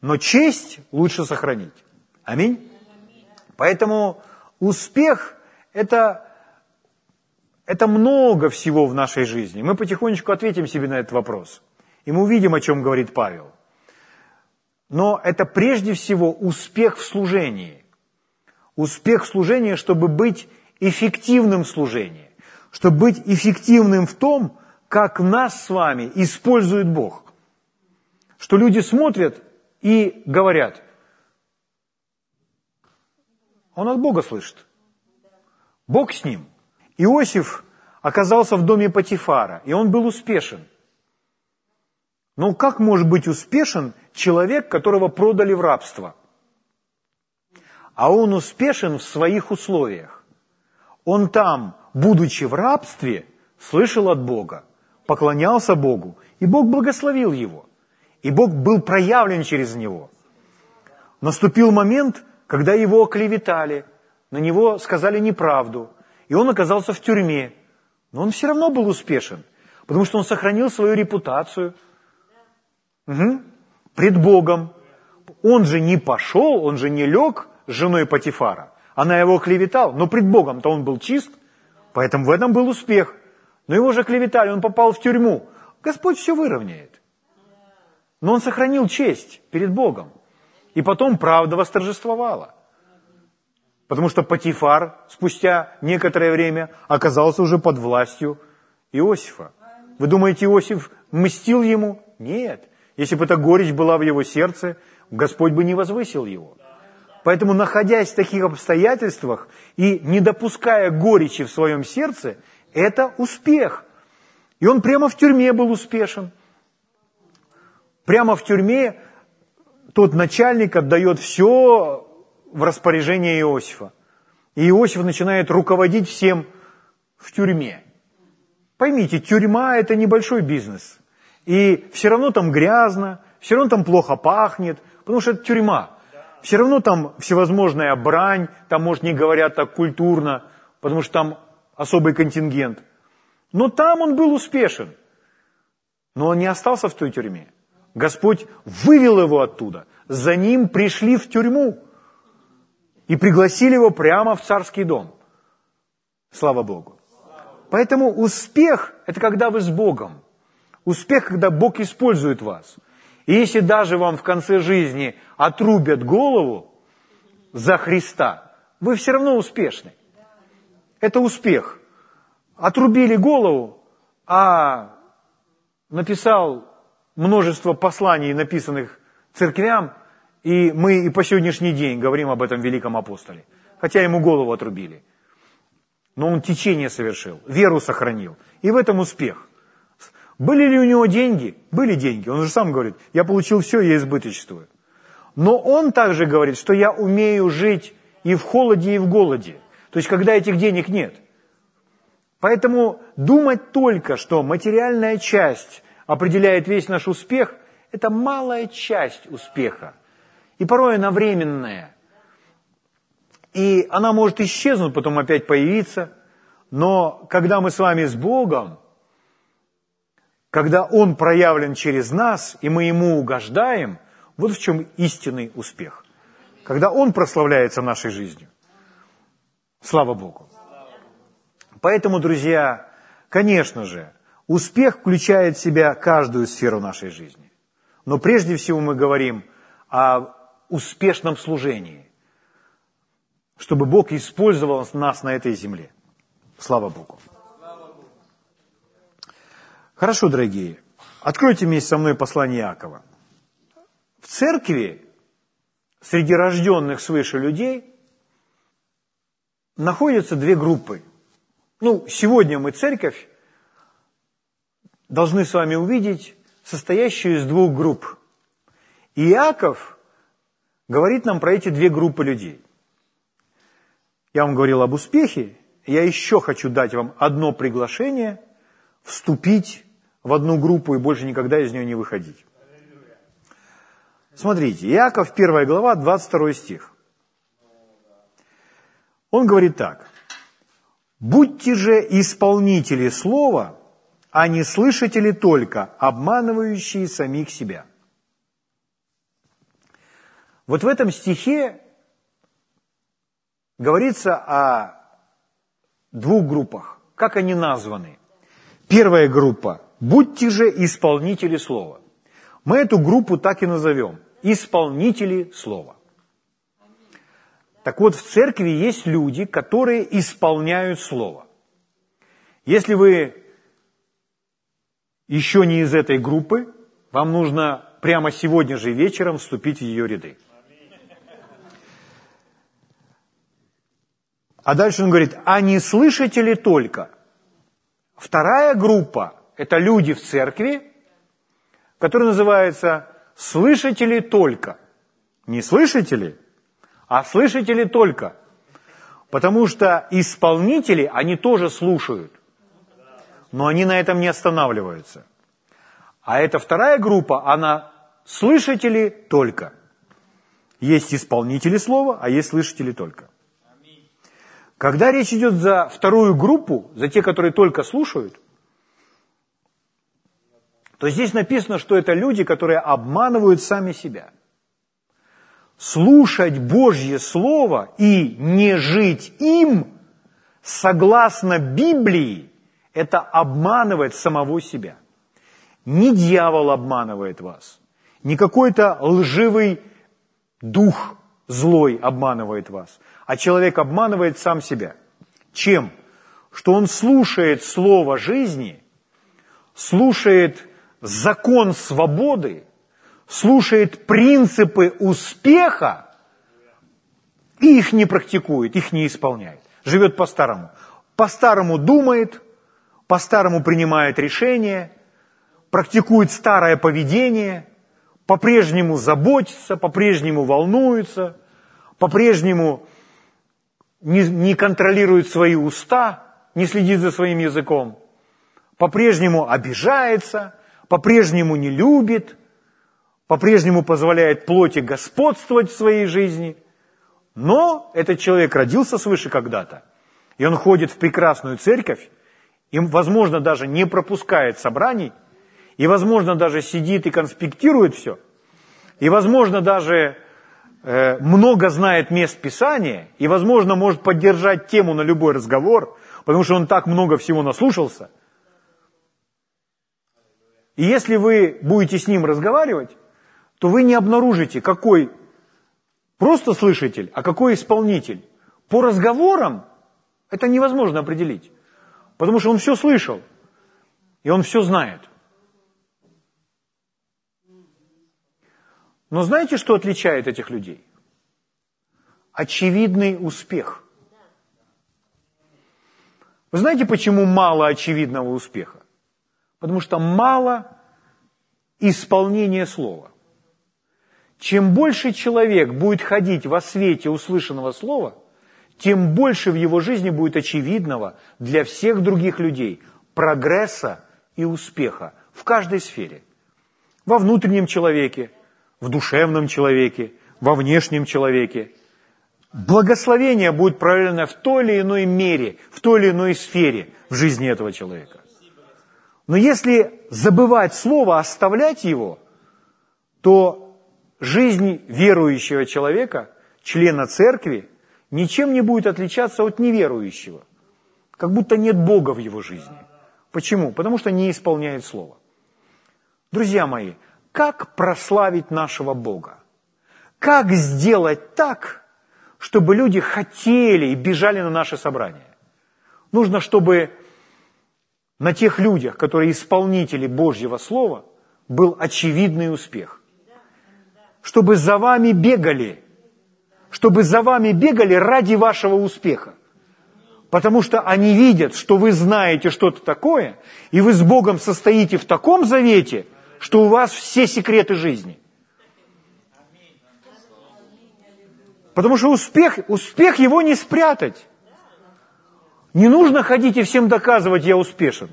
Но честь лучше сохранить. Аминь. Поэтому успех – это это много всего в нашей жизни. Мы потихонечку ответим себе на этот вопрос. И мы увидим, о чем говорит Павел. Но это прежде всего успех в служении. Успех в служении, чтобы быть эффективным в служении. Чтобы быть эффективным в том, как нас с вами использует Бог. Что люди смотрят и говорят, он от Бога слышит. Бог с ним – Иосиф оказался в доме Патифара, и он был успешен. Но как может быть успешен человек, которого продали в рабство? А он успешен в своих условиях. Он там, будучи в рабстве, слышал от Бога, поклонялся Богу, и Бог благословил его. И Бог был проявлен через него. Наступил момент, когда его оклеветали, на него сказали неправду – и он оказался в тюрьме. Но он все равно был успешен, потому что он сохранил свою репутацию угу. пред Богом. Он же не пошел, он же не лег с женой Патифара. Она его клеветала, но пред Богом-то он был чист, поэтому в этом был успех. Но его же клеветали, он попал в тюрьму. Господь все выровняет. Но он сохранил честь перед Богом. И потом правда восторжествовала. Потому что Патифар спустя некоторое время оказался уже под властью Иосифа. Вы думаете, Иосиф мстил ему? Нет. Если бы эта горечь была в его сердце, Господь бы не возвысил его. Поэтому, находясь в таких обстоятельствах и не допуская горечи в своем сердце, это успех. И он прямо в тюрьме был успешен. Прямо в тюрьме тот начальник отдает все в распоряжение Иосифа. И Иосиф начинает руководить всем в тюрьме. Поймите, тюрьма – это небольшой бизнес. И все равно там грязно, все равно там плохо пахнет, потому что это тюрьма. Все равно там всевозможная брань, там, может, не говорят так культурно, потому что там особый контингент. Но там он был успешен. Но он не остался в той тюрьме. Господь вывел его оттуда. За ним пришли в тюрьму и пригласили его прямо в царский дом. Слава Богу. Поэтому успех – это когда вы с Богом. Успех, когда Бог использует вас. И если даже вам в конце жизни отрубят голову за Христа, вы все равно успешны. Это успех. Отрубили голову, а написал множество посланий, написанных церквям, и мы и по сегодняшний день говорим об этом великом апостоле. Хотя ему голову отрубили. Но он течение совершил, веру сохранил. И в этом успех. Были ли у него деньги? Были деньги. Он же сам говорит, я получил все, я избыточествую. Но он также говорит, что я умею жить и в холоде, и в голоде. То есть, когда этих денег нет. Поэтому думать только, что материальная часть определяет весь наш успех, это малая часть успеха. И порой она временная. И она может исчезнуть, потом опять появиться. Но когда мы с вами с Богом, когда Он проявлен через нас, и мы Ему угождаем, вот в чем истинный успех. Когда Он прославляется нашей жизнью. Слава Богу. Поэтому, друзья, конечно же, успех включает в себя каждую сферу нашей жизни. Но прежде всего мы говорим о успешном служении, чтобы Бог использовал нас на этой земле. Слава Богу. Хорошо, дорогие. Откройте вместе со мной послание Иакова. В церкви среди рожденных свыше людей находятся две группы. Ну, сегодня мы церковь должны с вами увидеть состоящую из двух групп. И Иаков говорит нам про эти две группы людей. Я вам говорил об успехе, я еще хочу дать вам одно приглашение вступить в одну группу и больше никогда из нее не выходить. Смотрите, Иаков, 1 глава, 22 стих. Он говорит так. «Будьте же исполнители слова, а не слышатели только, обманывающие самих себя». Вот в этом стихе говорится о двух группах. Как они названы? Первая группа Будьте же исполнители слова. Мы эту группу так и назовем. Исполнители слова. Так вот, в церкви есть люди, которые исполняют слово. Если вы еще не из этой группы, вам нужно прямо сегодня же вечером вступить в ее ряды. А дальше он говорит, а не слышите ли только? Вторая группа это люди в церкви, которые называются слышатели только. Не слышатели, а слышатели только. Потому что исполнители, они тоже слушают, но они на этом не останавливаются. А эта вторая группа, она слышатели только. Есть исполнители слова, а есть слышатели только. Когда речь идет за вторую группу, за те, которые только слушают, то здесь написано, что это люди, которые обманывают сами себя. Слушать Божье Слово и не жить им, согласно Библии, это обманывает самого себя. Не дьявол обманывает вас, не какой-то лживый дух злой обманывает вас, а человек обманывает сам себя. Чем? Что он слушает слово жизни, слушает закон свободы, слушает принципы успеха, и их не практикует, их не исполняет. Живет по-старому. По-старому думает, по-старому принимает решения, практикует старое поведение, по-прежнему заботится, по-прежнему волнуется, по-прежнему не, не контролирует свои уста, не следит за своим языком, по-прежнему обижается, по-прежнему не любит, по-прежнему позволяет плоти господствовать в своей жизни. Но этот человек родился свыше когда-то, и он ходит в прекрасную церковь, и, возможно, даже не пропускает собраний, и, возможно, даже сидит и конспектирует все, и, возможно, даже э, много знает мест Писания, и, возможно, может поддержать тему на любой разговор, потому что он так много всего наслушался. И если вы будете с ним разговаривать, то вы не обнаружите, какой просто слышатель, а какой исполнитель. По разговорам это невозможно определить, потому что он все слышал, и он все знает. Но знаете, что отличает этих людей? Очевидный успех. Вы знаете, почему мало очевидного успеха? Потому что мало исполнения слова. Чем больше человек будет ходить во свете услышанного слова, тем больше в его жизни будет очевидного для всех других людей прогресса и успеха в каждой сфере. Во внутреннем человеке, в душевном человеке, во внешнем человеке. Благословение будет проявлено в той или иной мере, в той или иной сфере в жизни этого человека. Но если забывать слово, оставлять его, то жизнь верующего человека, члена церкви, ничем не будет отличаться от неверующего. Как будто нет Бога в его жизни. Почему? Потому что не исполняет Слово. Друзья мои, как прославить нашего Бога? Как сделать так, чтобы люди хотели и бежали на наше собрание? Нужно, чтобы на тех людях, которые исполнители Божьего Слова, был очевидный успех чтобы за вами бегали, чтобы за вами бегали ради вашего успеха. Потому что они видят, что вы знаете что-то такое, и вы с Богом состоите в таком завете, что у вас все секреты жизни. Потому что успех, успех его не спрятать. Не нужно ходить и всем доказывать, я успешен.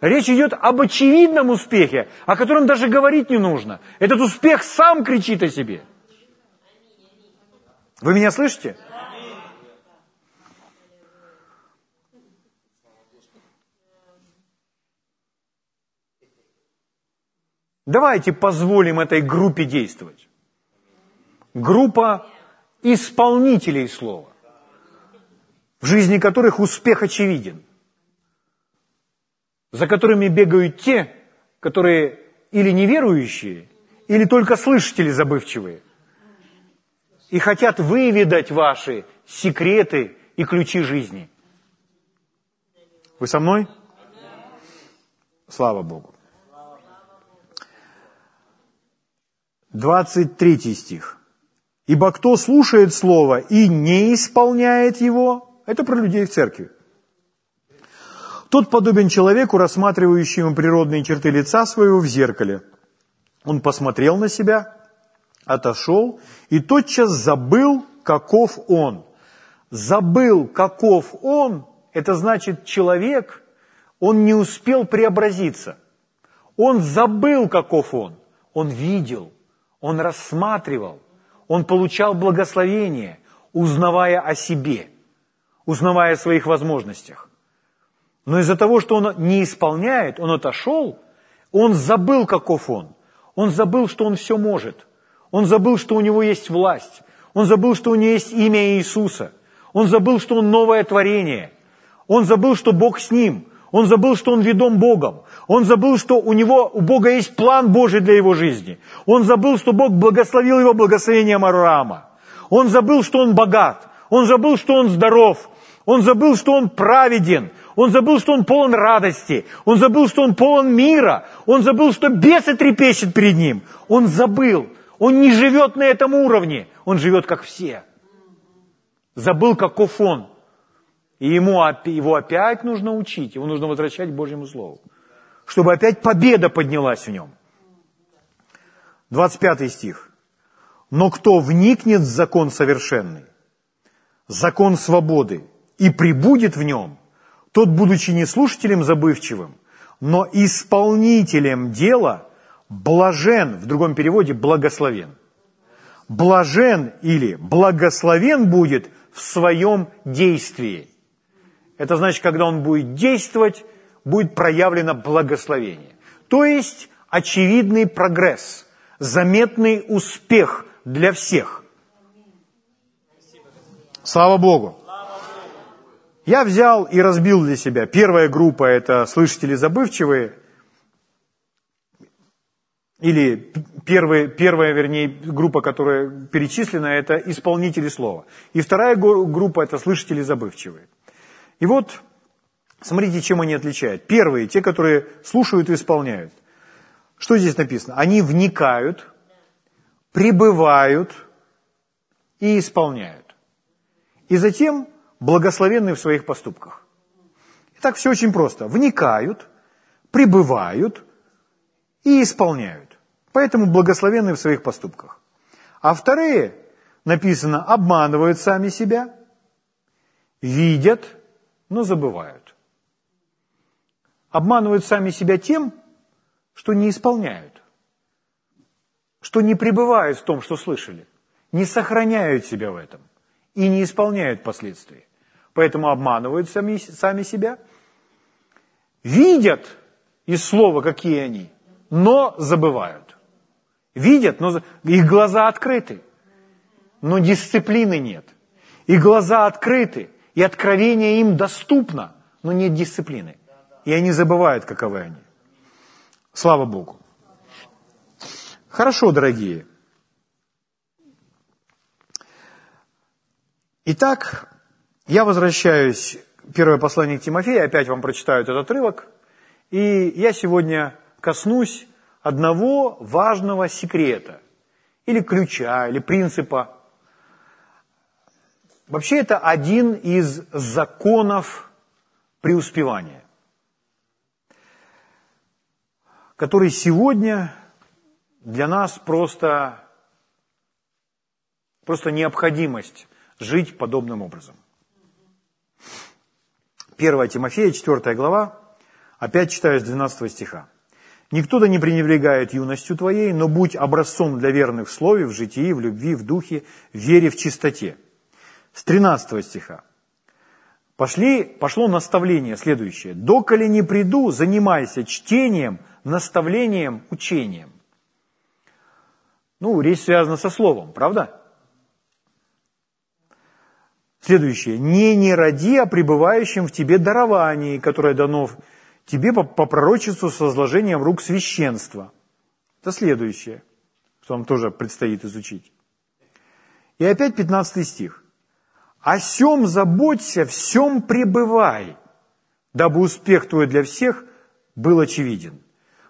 Речь идет об очевидном успехе, о котором даже говорить не нужно. Этот успех сам кричит о себе. Вы меня слышите? Давайте позволим этой группе действовать. Группа исполнителей слова, в жизни которых успех очевиден за которыми бегают те, которые или неверующие, или только слышатели забывчивые, и хотят выведать ваши секреты и ключи жизни. Вы со мной? Слава Богу. 23 стих. «Ибо кто слушает Слово и не исполняет его, это про людей в церкви, тот подобен человеку, рассматривающему природные черты лица своего в зеркале. Он посмотрел на себя, отошел и тотчас забыл, каков он. Забыл, каков он, это значит человек, он не успел преобразиться. Он забыл, каков он. Он видел, он рассматривал, он получал благословение, узнавая о себе, узнавая о своих возможностях. Но из-за того, что он не исполняет, он отошел, он забыл, каков он. Он забыл, что он все может. Он забыл, что у него есть власть. Он забыл, что у него есть имя Иисуса. Он забыл, что он новое творение. Он забыл, что Бог с ним. Он забыл, что он ведом Богом. Он забыл, что у него, у Бога есть план Божий для его жизни. Он забыл, что Бог благословил его благословением Авраама. Он забыл, что он богат. Он забыл, что он здоров. Он забыл, что он праведен. Он забыл, что он полон радости. Он забыл, что он полон мира. Он забыл, что бесы трепещут перед ним. Он забыл. Он не живет на этом уровне. Он живет как все. забыл, каков он. И ему, его опять нужно учить, его нужно возвращать к Божьему Слову, чтобы опять победа поднялась в нем. 25 стих. «Но кто вникнет в закон совершенный, закон свободы, и прибудет в нем, тот, будучи не слушателем забывчивым, но исполнителем дела, блажен, в другом переводе, благословен. Блажен или благословен будет в своем действии. Это значит, когда он будет действовать, будет проявлено благословение. То есть очевидный прогресс, заметный успех для всех. Слава Богу. Я взял и разбил для себя. Первая группа – это слышатели забывчивые, или первые, первая, вернее, группа, которая перечислена, это исполнители слова. И вторая группа – это слышатели забывчивые. И вот, смотрите, чем они отличают. Первые – те, которые слушают и исполняют. Что здесь написано? Они вникают, пребывают и исполняют. И затем благословенны в своих поступках. Итак, все очень просто. Вникают, пребывают и исполняют. Поэтому благословенны в своих поступках. А вторые, написано, обманывают сами себя, видят, но забывают. Обманывают сами себя тем, что не исполняют, что не пребывают в том, что слышали, не сохраняют себя в этом и не исполняют последствия поэтому обманывают сами, сами себя. Видят из слова, какие они, но забывают. Видят, но их глаза открыты, но дисциплины нет. И глаза открыты, и откровение им доступно, но нет дисциплины. И они забывают, каковы они. Слава Богу. Хорошо, дорогие. Итак, я возвращаюсь, первое послание к Тимофею, опять вам прочитаю этот отрывок, и я сегодня коснусь одного важного секрета, или ключа, или принципа. Вообще это один из законов преуспевания, который сегодня для нас просто, просто необходимость жить подобным образом. 1 Тимофея, 4 глава, опять читаю с 12 стиха. «Никто да не пренебрегает юностью твоей, но будь образцом для верных в слове, в житии, в любви, в духе, в вере, в чистоте». С 13 стиха. Пошли, пошло наставление следующее. «Доколе не приду, занимайся чтением, наставлением, учением». Ну, речь связана со словом, правда? Следующее. «Не не роди о пребывающем в тебе даровании, которое дано тебе по, по пророчеству с возложением рук священства». Это следующее, что вам тоже предстоит изучить. И опять 15 стих. «О сем заботься, всем пребывай, дабы успех твой для всех был очевиден.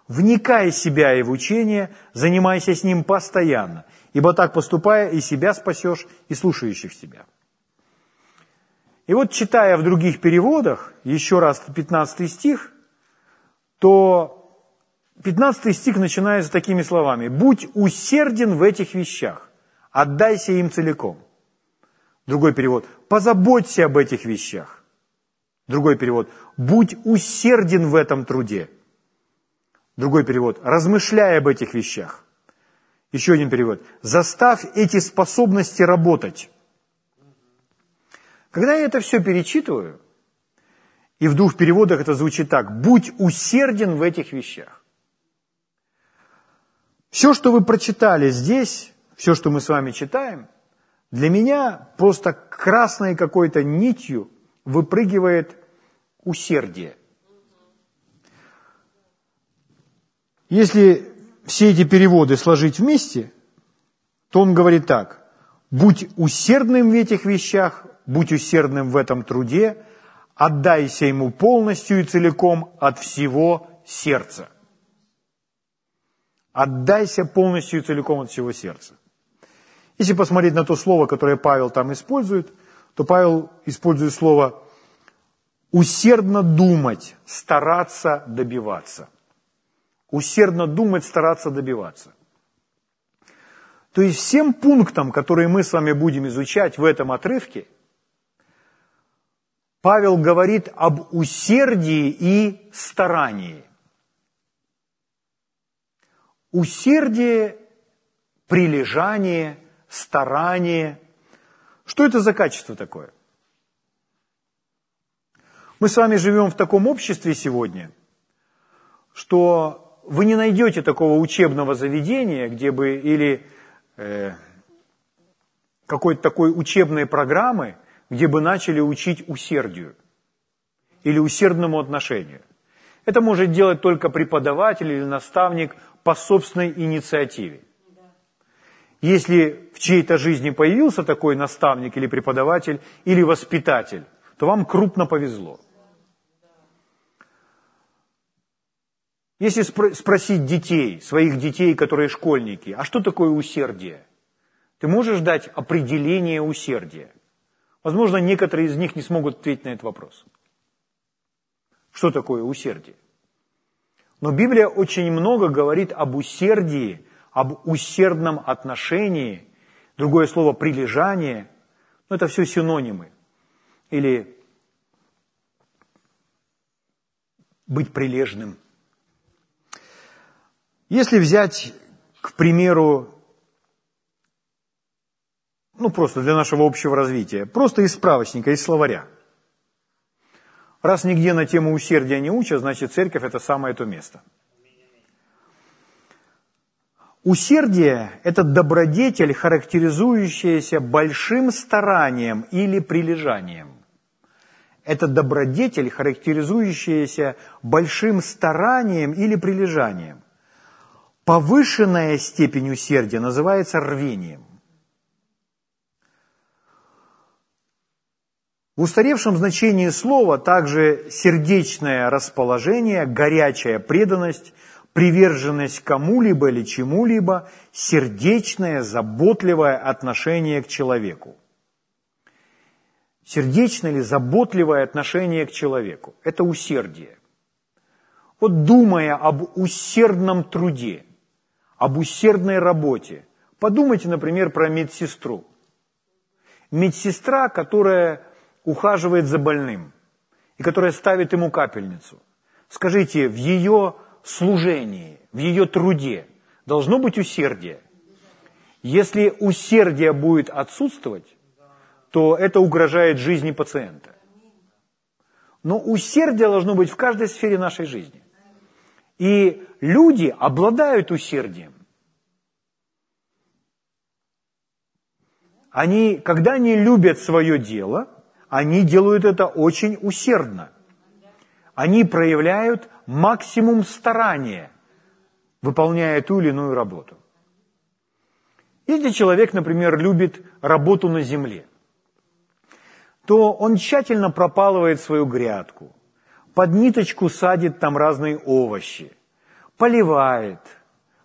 Вникай себя и в учение, занимайся с ним постоянно, ибо так поступая и себя спасешь, и слушающих себя». И вот читая в других переводах, еще раз 15 стих, то 15 стих начинается такими словами. «Будь усерден в этих вещах, отдайся им целиком». Другой перевод. «Позаботься об этих вещах». Другой перевод. «Будь усерден в этом труде». Другой перевод. «Размышляй об этих вещах». Еще один перевод. «Заставь эти способности работать». Когда я это все перечитываю, и в двух переводах это звучит так, будь усерден в этих вещах. Все, что вы прочитали здесь, все, что мы с вами читаем, для меня просто красной какой-то нитью выпрыгивает усердие. Если все эти переводы сложить вместе, то он говорит так, будь усердным в этих вещах, будь усердным в этом труде, отдайся ему полностью и целиком от всего сердца. Отдайся полностью и целиком от всего сердца. Если посмотреть на то слово, которое Павел там использует, то Павел использует слово усердно думать, стараться добиваться. Усердно думать, стараться добиваться. То есть всем пунктам, которые мы с вами будем изучать в этом отрывке, Павел говорит об усердии и старании. Усердие, прилежание, старание. Что это за качество такое? Мы с вами живем в таком обществе сегодня, что вы не найдете такого учебного заведения, где бы или э, какой-то такой учебной программы, где бы начали учить усердию или усердному отношению. Это может делать только преподаватель или наставник по собственной инициативе. Если в чьей-то жизни появился такой наставник или преподаватель или воспитатель, то вам крупно повезло. Если спросить детей, своих детей, которые школьники, а что такое усердие? Ты можешь дать определение усердия? Возможно, некоторые из них не смогут ответить на этот вопрос. Что такое усердие? Но Библия очень много говорит об усердии, об усердном отношении, другое слово прилежание, но это все синонимы. Или быть прилежным – если взять, к примеру, ну просто для нашего общего развития, просто из справочника, из словаря. Раз нигде на тему усердия не учат, значит церковь это самое то место. Усердие – это добродетель, характеризующаяся большим старанием или прилежанием. Это добродетель, характеризующаяся большим старанием или прилежанием. Повышенная степень усердия называется рвением. В устаревшем значении слова также сердечное расположение, горячая преданность, приверженность кому-либо или чему-либо, сердечное, заботливое отношение к человеку. Сердечное или заботливое отношение к человеку – это усердие. Вот думая об усердном труде – об усердной работе. Подумайте, например, про медсестру. Медсестра, которая ухаживает за больным и которая ставит ему капельницу. Скажите, в ее служении, в ее труде должно быть усердие. Если усердие будет отсутствовать, то это угрожает жизни пациента. Но усердие должно быть в каждой сфере нашей жизни. И люди обладают усердием. Они, когда они любят свое дело, они делают это очень усердно. Они проявляют максимум старания, выполняя ту или иную работу. Если человек, например, любит работу на земле, то он тщательно пропалывает свою грядку, под ниточку садит там разные овощи, поливает,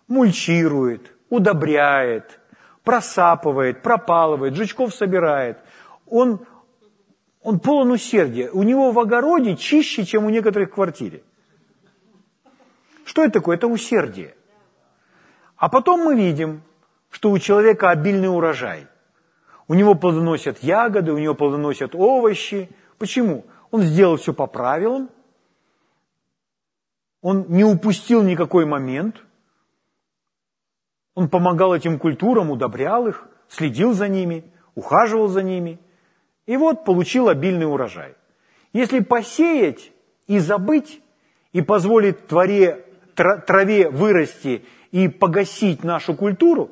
мульчирует, удобряет, просапывает, пропалывает, жучков собирает. Он, он полон усердия. У него в огороде чище, чем у некоторых в квартире. Что это такое? Это усердие. А потом мы видим, что у человека обильный урожай. У него плодоносят ягоды, у него плодоносят овощи. Почему? Он сделал все по правилам, он не упустил никакой момент. Он помогал этим культурам, удобрял их, следил за ними, ухаживал за ними. И вот получил обильный урожай. Если посеять и забыть, и позволить творе, траве вырасти и погасить нашу культуру,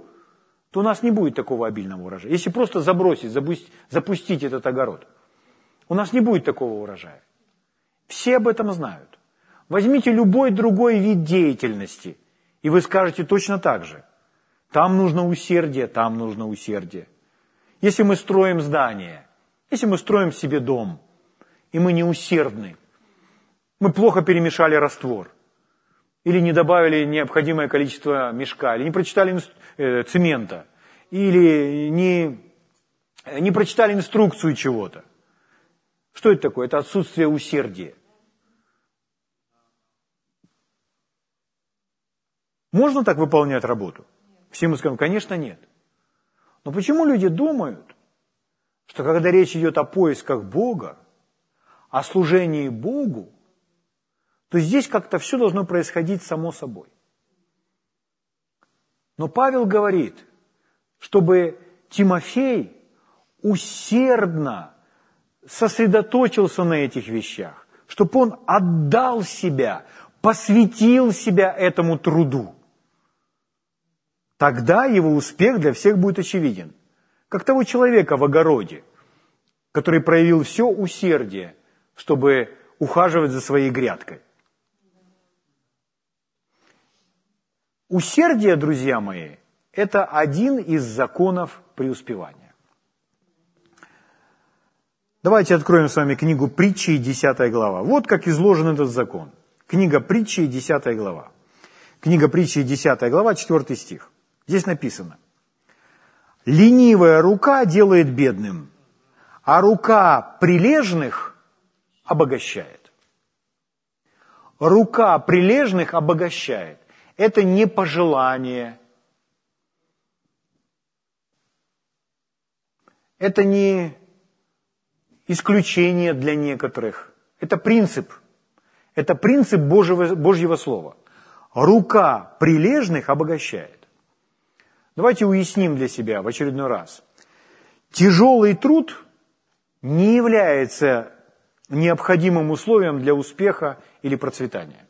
то у нас не будет такого обильного урожая. Если просто забросить, запустить, запустить этот огород, у нас не будет такого урожая. Все об этом знают. Возьмите любой другой вид деятельности, и вы скажете точно так же. Там нужно усердие, там нужно усердие. Если мы строим здание, если мы строим себе дом, и мы не усердны, мы плохо перемешали раствор, или не добавили необходимое количество мешка, или не прочитали э, цемента, или не не прочитали инструкцию чего-то. Что это такое? Это отсутствие усердия. Можно так выполнять работу? Все мы скажем, конечно, нет. Но почему люди думают, что когда речь идет о поисках Бога, о служении Богу, то здесь как-то все должно происходить само собой. Но Павел говорит, чтобы Тимофей усердно сосредоточился на этих вещах, чтобы он отдал себя, посвятил себя этому труду. Тогда его успех для всех будет очевиден. Как того человека в огороде, который проявил все усердие, чтобы ухаживать за своей грядкой. Усердие, друзья мои, это один из законов преуспевания. Давайте откроем с вами книгу притчи, 10 глава. Вот как изложен этот закон. Книга притчи, 10 глава. Книга притчи, 10 глава, 4 стих. Здесь написано. «Ленивая рука делает бедным, а рука прилежных обогащает». Рука прилежных обогащает. Это не пожелание. Это не исключение для некоторых. Это принцип. Это принцип Божьего, Божьего Слова. Рука прилежных обогащает. Давайте уясним для себя в очередной раз. Тяжелый труд не является необходимым условием для успеха или процветания.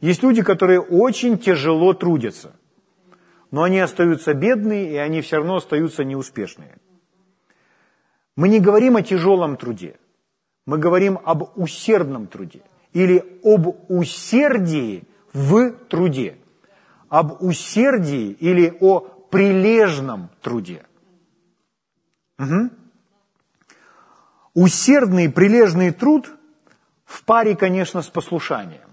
Есть люди, которые очень тяжело трудятся, но они остаются бедные, и они все равно остаются неуспешные. Мы не говорим о тяжелом труде, мы говорим об усердном труде или об усердии в труде, об усердии или о прилежном труде. Угу. Усердный прилежный труд в паре, конечно, с послушанием.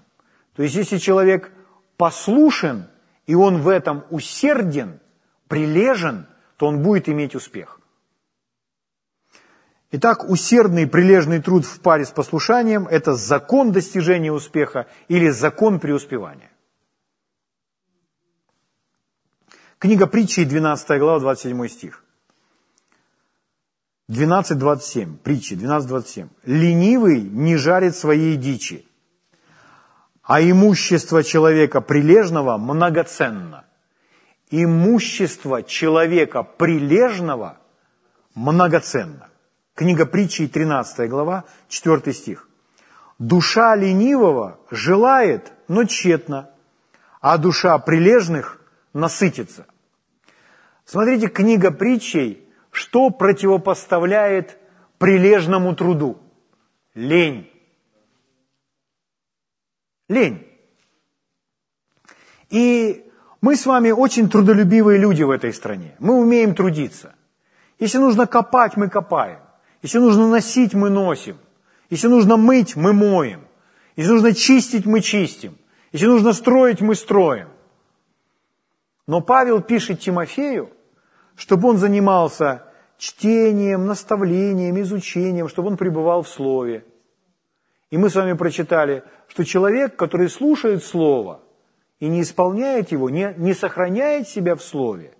То есть, если человек послушен, и он в этом усерден, прилежен, то он будет иметь успех. Итак, усердный прилежный труд в паре с послушанием – это закон достижения успеха или закон преуспевания. Книга притчи, 12 глава, 27 стих. 12.27, притчи, 12.27. «Ленивый не жарит своей дичи, а имущество человека прилежного многоценно». Имущество человека прилежного многоценно. Книга притчи, 13 глава, 4 стих. «Душа ленивого желает, но тщетно, а душа прилежных насытится». Смотрите, книга притчей, что противопоставляет прилежному труду? Лень. Лень. И мы с вами очень трудолюбивые люди в этой стране. Мы умеем трудиться. Если нужно копать, мы копаем. Если нужно носить, мы носим. Если нужно мыть, мы моем. Если нужно чистить, мы чистим. Если нужно строить, мы строим. Но Павел пишет Тимофею, чтобы он занимался чтением, наставлением, изучением, чтобы он пребывал в Слове. И мы с вами прочитали, что человек, который слушает Слово и не исполняет его, не, не сохраняет себя в Слове,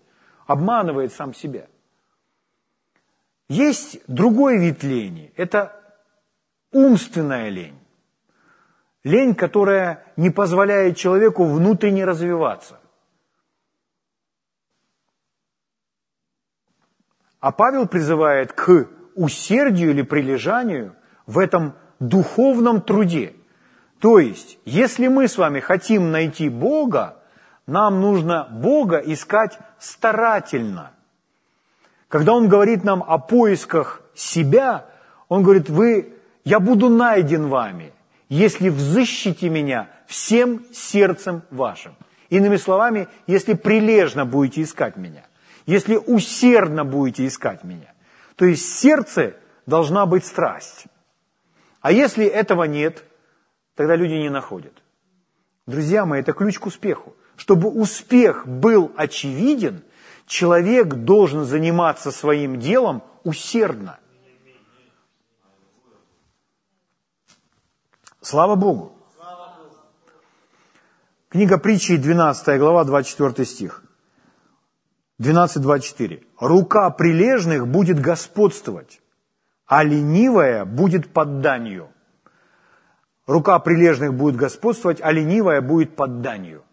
обманывает сам себя – есть другой вид лени. Это умственная лень. Лень, которая не позволяет человеку внутренне развиваться. А Павел призывает к усердию или прилежанию в этом духовном труде. То есть, если мы с вами хотим найти Бога, нам нужно Бога искать старательно – когда он говорит нам о поисках себя, он говорит, вы, я буду найден вами, если взыщите меня всем сердцем вашим. Иными словами, если прилежно будете искать меня, если усердно будете искать меня. То есть в сердце должна быть страсть. А если этого нет, тогда люди не находят. Друзья мои, это ключ к успеху. Чтобы успех был очевиден, человек должен заниматься своим делом усердно. Слава Богу. Книга притчи, 12 глава, 24 стих. 12.24. «Рука прилежных будет господствовать, а ленивая будет подданию». Рука прилежных будет господствовать, а ленивая будет подданию.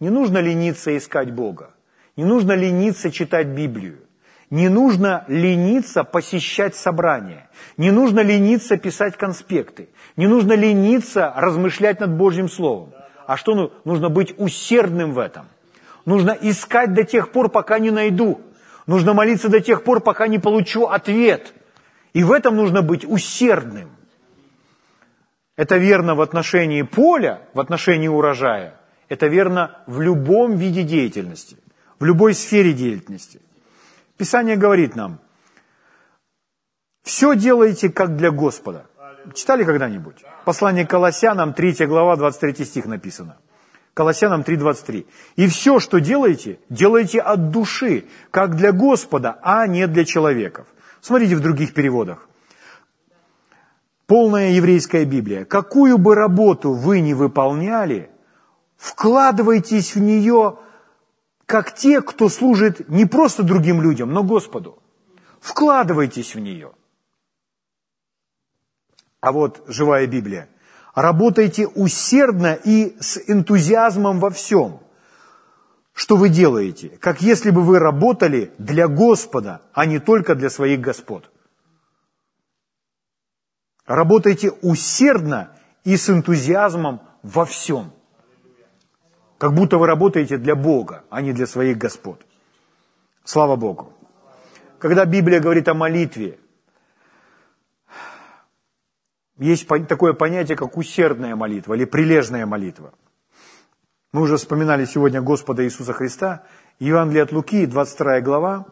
Не нужно лениться искать Бога. Не нужно лениться читать Библию. Не нужно лениться посещать собрания. Не нужно лениться писать конспекты. Не нужно лениться размышлять над Божьим Словом. А что ну, нужно быть усердным в этом? Нужно искать до тех пор, пока не найду. Нужно молиться до тех пор, пока не получу ответ. И в этом нужно быть усердным. Это верно в отношении поля, в отношении урожая. Это верно в любом виде деятельности, в любой сфере деятельности. Писание говорит нам, все делайте как для Господа. Читали когда-нибудь? Послание к Колоссянам, 3 глава, 23 стих написано. Колоссянам 3.23. «И все, что делаете, делайте от души, как для Господа, а не для человеков». Смотрите в других переводах. Полная еврейская Библия. «Какую бы работу вы ни выполняли, вкладывайтесь в нее, как те, кто служит не просто другим людям, но Господу. Вкладывайтесь в нее». А вот живая Библия – Работайте усердно и с энтузиазмом во всем. Что вы делаете? Как если бы вы работали для Господа, а не только для своих господ. Работайте усердно и с энтузиазмом во всем. Как будто вы работаете для Бога, а не для своих господ. Слава Богу. Когда Библия говорит о молитве, есть такое понятие, как усердная молитва или прилежная молитва. Мы уже вспоминали сегодня Господа Иисуса Христа. Евангелие от Луки, 22 глава,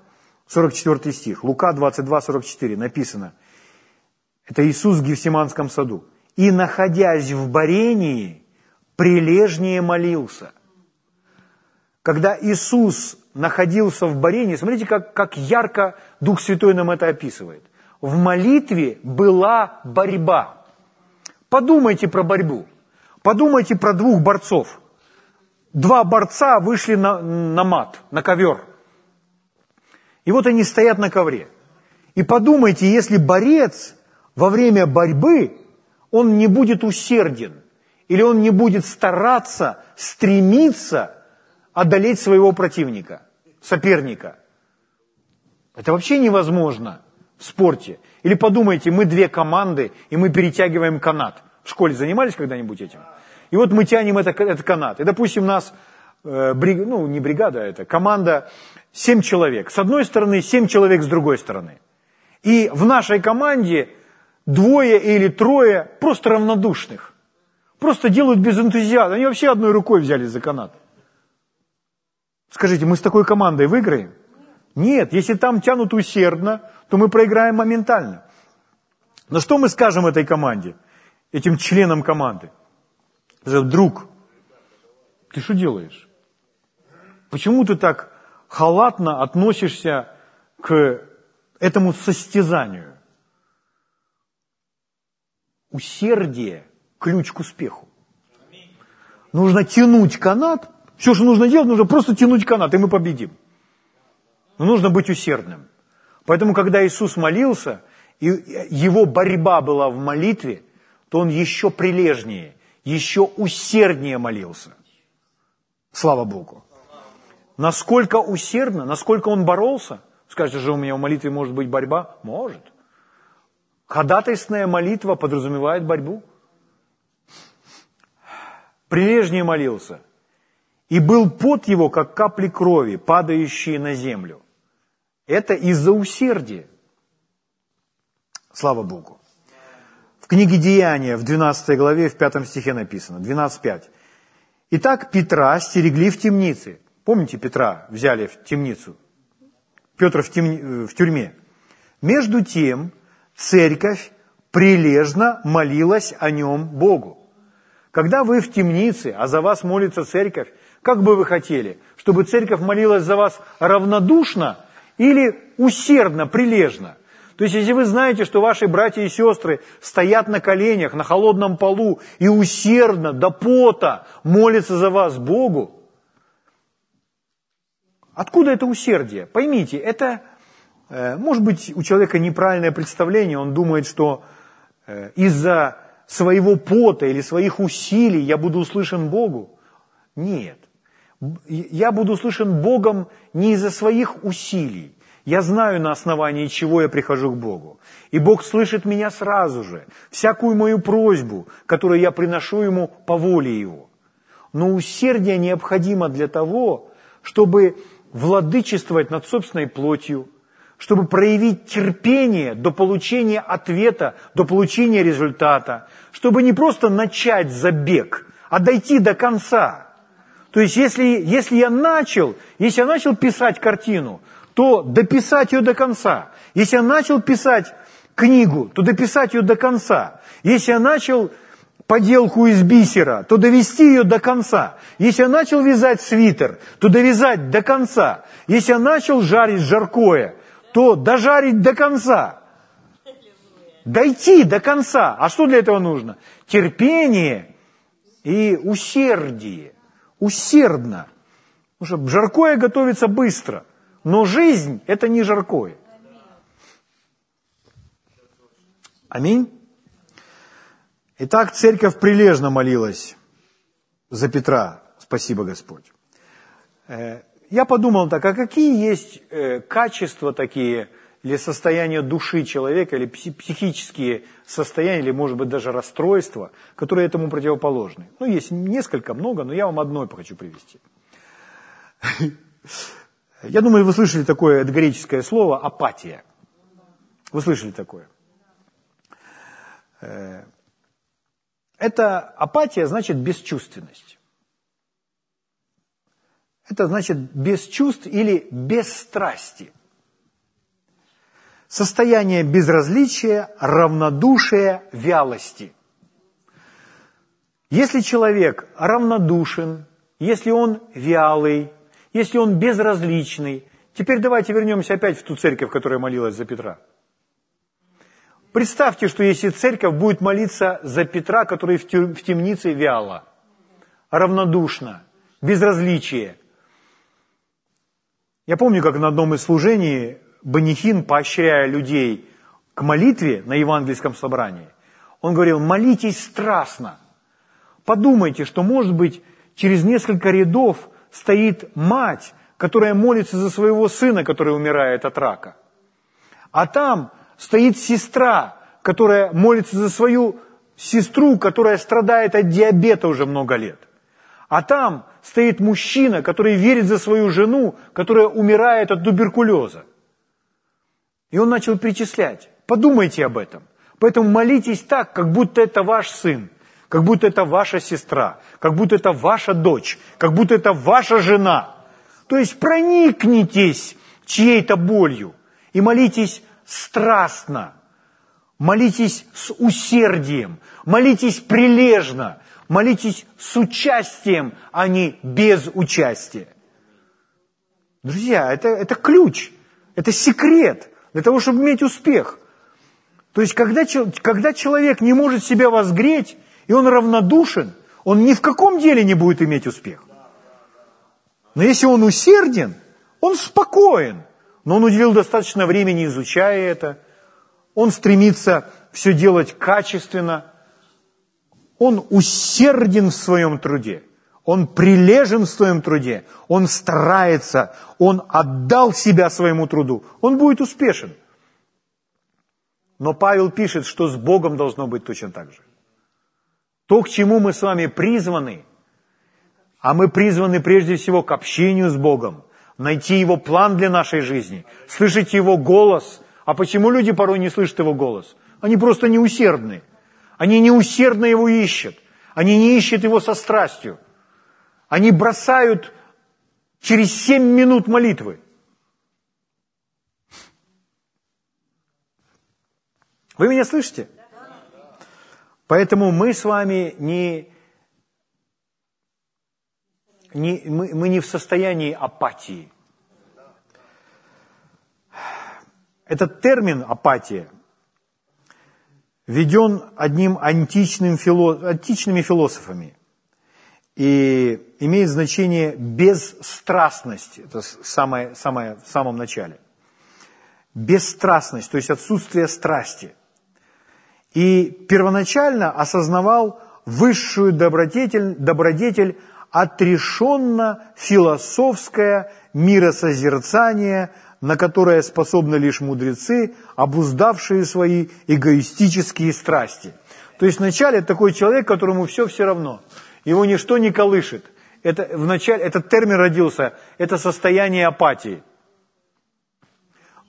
44 стих. Лука 22, 44 написано. Это Иисус в Гефсиманском саду. «И, находясь в барении, прилежнее молился». Когда Иисус находился в барении, смотрите, как, как ярко Дух Святой нам это описывает. В молитве была борьба – Подумайте про борьбу. Подумайте про двух борцов. Два борца вышли на, на мат, на ковер. И вот они стоят на ковре. И подумайте, если борец во время борьбы, он не будет усерден, или он не будет стараться, стремиться одолеть своего противника, соперника. Это вообще невозможно в спорте. Или подумайте, мы две команды, и мы перетягиваем канат. В школе занимались когда-нибудь этим? И вот мы тянем это, этот канат. И, допустим, нас, э, бриг, ну, не бригада, а это команда, семь человек. С одной стороны, семь человек с другой стороны. И в нашей команде двое или трое просто равнодушных. Просто делают без энтузиазма. Они вообще одной рукой взялись за канат. Скажите, мы с такой командой выиграем? Нет, если там тянут усердно, то мы проиграем моментально. Но что мы скажем этой команде, этим членам команды? Друг, ты что делаешь? Почему ты так халатно относишься к этому состязанию? Усердие – ключ к успеху. Нужно тянуть канат. Все, что нужно делать, нужно просто тянуть канат, и мы победим. Но нужно быть усердным. Поэтому, когда Иисус молился, и его борьба была в молитве, то он еще прилежнее, еще усерднее молился. Слава Богу. Насколько усердно, насколько он боролся, скажете же, у меня в молитве может быть борьба? Может. Ходатайственная молитва подразумевает борьбу. Прилежнее молился. И был пот его, как капли крови, падающие на землю. Это из-за усердия. Слава Богу. В книге Деяния в 12 главе, в 5 стихе написано, 12.5. Итак, Петра стерегли в темнице. Помните, Петра взяли в темницу? Петр в, тем... в тюрьме. Между тем, церковь прилежно молилась о нем Богу. Когда вы в темнице, а за вас молится церковь, как бы вы хотели, чтобы церковь молилась за вас равнодушно или усердно, прилежно. То есть, если вы знаете, что ваши братья и сестры стоят на коленях, на холодном полу и усердно, до пота молятся за вас Богу, откуда это усердие? Поймите, это, э, может быть, у человека неправильное представление, он думает, что э, из-за своего пота или своих усилий я буду услышан Богу. Нет. Я буду услышан Богом не из-за своих усилий, я знаю, на основании чего я прихожу к Богу. И Бог слышит меня сразу же, всякую мою просьбу, которую я приношу Ему по воле Его. Но усердие необходимо для того, чтобы владычествовать над собственной плотью, чтобы проявить терпение до получения ответа, до получения результата, чтобы не просто начать забег, а дойти до конца. То есть, если, если я начал, если я начал писать картину, то дописать ее до конца. Если я начал писать книгу, то дописать ее до конца. Если я начал поделку из бисера, то довести ее до конца. Если я начал вязать свитер, то довязать до конца. Если я начал жарить жаркое, то дожарить до конца. Дойти до конца. А что для этого нужно? Терпение и усердие. Усердно. Потому что жаркое готовится быстро – но жизнь – это не жаркое. Аминь. Итак, церковь прилежно молилась за Петра. Спасибо, Господь. Э, я подумал так, а какие есть э, качества такие, или состояния души человека, или психические состояния, или, может быть, даже расстройства, которые этому противоположны. Ну, есть несколько, много, но я вам одной хочу привести. Я думаю, вы слышали такое греческое слово апатия. Вы слышали такое? Э, это апатия значит бесчувственность. Это значит без чувств или без страсти. Состояние безразличия, равнодушия, вялости. Если человек равнодушен, если он вялый, если он безразличный. Теперь давайте вернемся опять в ту церковь, которая молилась за Петра. Представьте, что если церковь будет молиться за Петра, который в темнице вяло, равнодушно, безразличие. Я помню, как на одном из служений Банихин, поощряя людей к молитве на евангельском собрании, он говорил, молитесь страстно. Подумайте, что, может быть, через несколько рядов стоит мать, которая молится за своего сына, который умирает от рака. А там стоит сестра, которая молится за свою сестру, которая страдает от диабета уже много лет. А там стоит мужчина, который верит за свою жену, которая умирает от туберкулеза. И он начал перечислять. Подумайте об этом. Поэтому молитесь так, как будто это ваш сын как будто это ваша сестра, как будто это ваша дочь, как будто это ваша жена. То есть проникнитесь чьей-то болью и молитесь страстно, молитесь с усердием, молитесь прилежно, молитесь с участием, а не без участия. Друзья, это, это ключ, это секрет для того, чтобы иметь успех. То есть, когда, когда человек не может себя возгреть, и он равнодушен, он ни в каком деле не будет иметь успех. Но если он усерден, он спокоен, но он уделил достаточно времени, изучая это, он стремится все делать качественно, он усерден в своем труде, он прилежен в своем труде, он старается, он отдал себя своему труду, он будет успешен. Но Павел пишет, что с Богом должно быть точно так же. То, к чему мы с вами призваны, а мы призваны прежде всего к общению с Богом, найти Его план для нашей жизни, слышать Его голос. А почему люди порой не слышат Его голос? Они просто неусердны. Они неусердно Его ищут. Они не ищут Его со страстью. Они бросают через семь минут молитвы. Вы меня слышите? Поэтому мы с вами не, не, мы, мы не в состоянии апатии. этот термин апатия введен одним античным фило... античными философами и имеет значение бесстрастность, это самое, самое, в самом начале. Бесстрастность, то есть отсутствие страсти. И первоначально осознавал высшую добродетель, добродетель отрешенно-философское миросозерцание, на которое способны лишь мудрецы, обуздавшие свои эгоистические страсти. То есть вначале такой человек, которому все все равно, его ничто не колышет. Это, вначале, этот термин родился, это состояние апатии.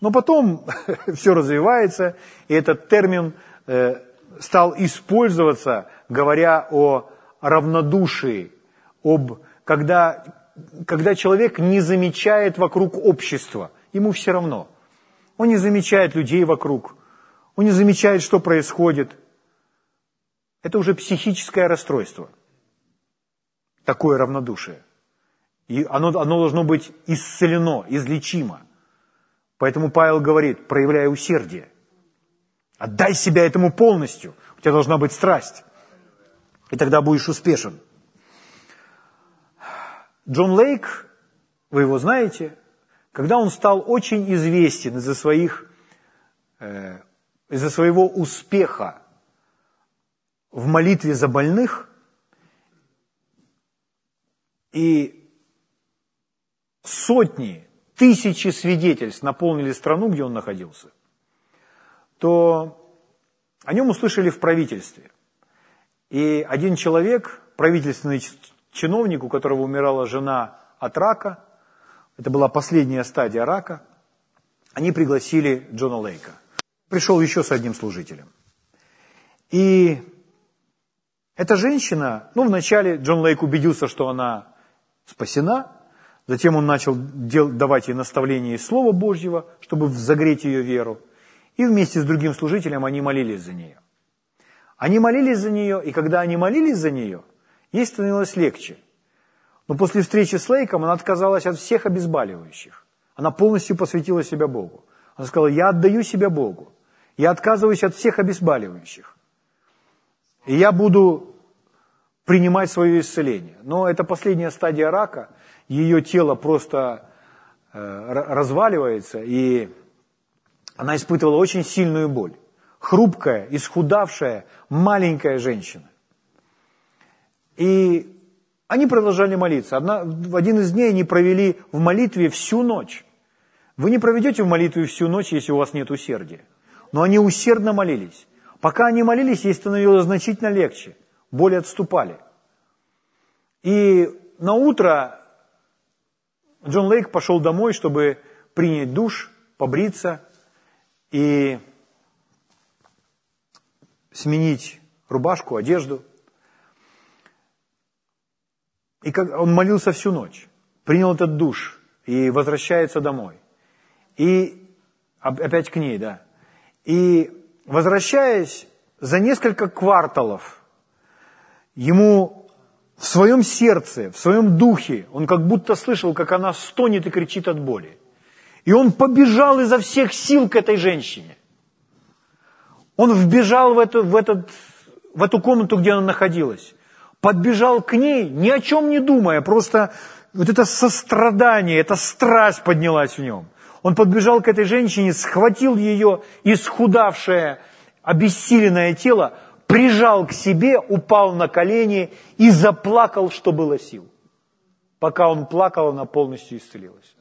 Но потом все развивается, и этот термин э, стал использоваться, говоря о равнодушии, об, когда, когда человек не замечает вокруг общества, ему все равно. Он не замечает людей вокруг, он не замечает, что происходит. Это уже психическое расстройство, такое равнодушие. И оно, оно должно быть исцелено, излечимо. Поэтому Павел говорит, проявляя усердие, отдай себя этому полностью, у тебя должна быть страсть, и тогда будешь успешен. Джон Лейк, вы его знаете, когда он стал очень известен из-за своих, э, из-за своего успеха в молитве за больных, и сотни, тысячи свидетельств наполнили страну, где он находился, то о нем услышали в правительстве. И один человек, правительственный чиновник, у которого умирала жена от рака, это была последняя стадия рака, они пригласили Джона Лейка. Пришел еще с одним служителем. И эта женщина, ну, вначале Джон Лейк убедился, что она спасена, затем он начал дел, давать ей наставления из Слова Божьего, чтобы загреть ее веру, и вместе с другим служителем они молились за нее. Они молились за нее, и когда они молились за нее – Ей становилось легче. Но после встречи с Лейком она отказалась от всех обезболивающих. Она полностью посвятила себя Богу. Она сказала, я отдаю себя Богу. Я отказываюсь от всех обезболивающих. И я буду принимать свое исцеление. Но это последняя стадия рака. Ее тело просто э, разваливается, и она испытывала очень сильную боль. Хрупкая, исхудавшая, маленькая женщина. И они продолжали молиться. Одна, в один из дней они провели в молитве всю ночь. Вы не проведете в молитве всю ночь, если у вас нет усердия. Но они усердно молились. Пока они молились, ей становилось значительно легче. Боли отступали. И на утро Джон Лейк пошел домой, чтобы принять душ, побриться и сменить рубашку, одежду – и как, он молился всю ночь, принял этот душ и возвращается домой. И опять к ней, да. И возвращаясь за несколько кварталов, ему в своем сердце, в своем духе, он как будто слышал, как она стонет и кричит от боли. И он побежал изо всех сил к этой женщине. Он вбежал в эту, в этот, в эту комнату, где она находилась подбежал к ней, ни о чем не думая, просто вот это сострадание, эта страсть поднялась в нем. Он подбежал к этой женщине, схватил ее исхудавшее, обессиленное тело, прижал к себе, упал на колени и заплакал, что было сил. Пока он плакал, она полностью исцелилась.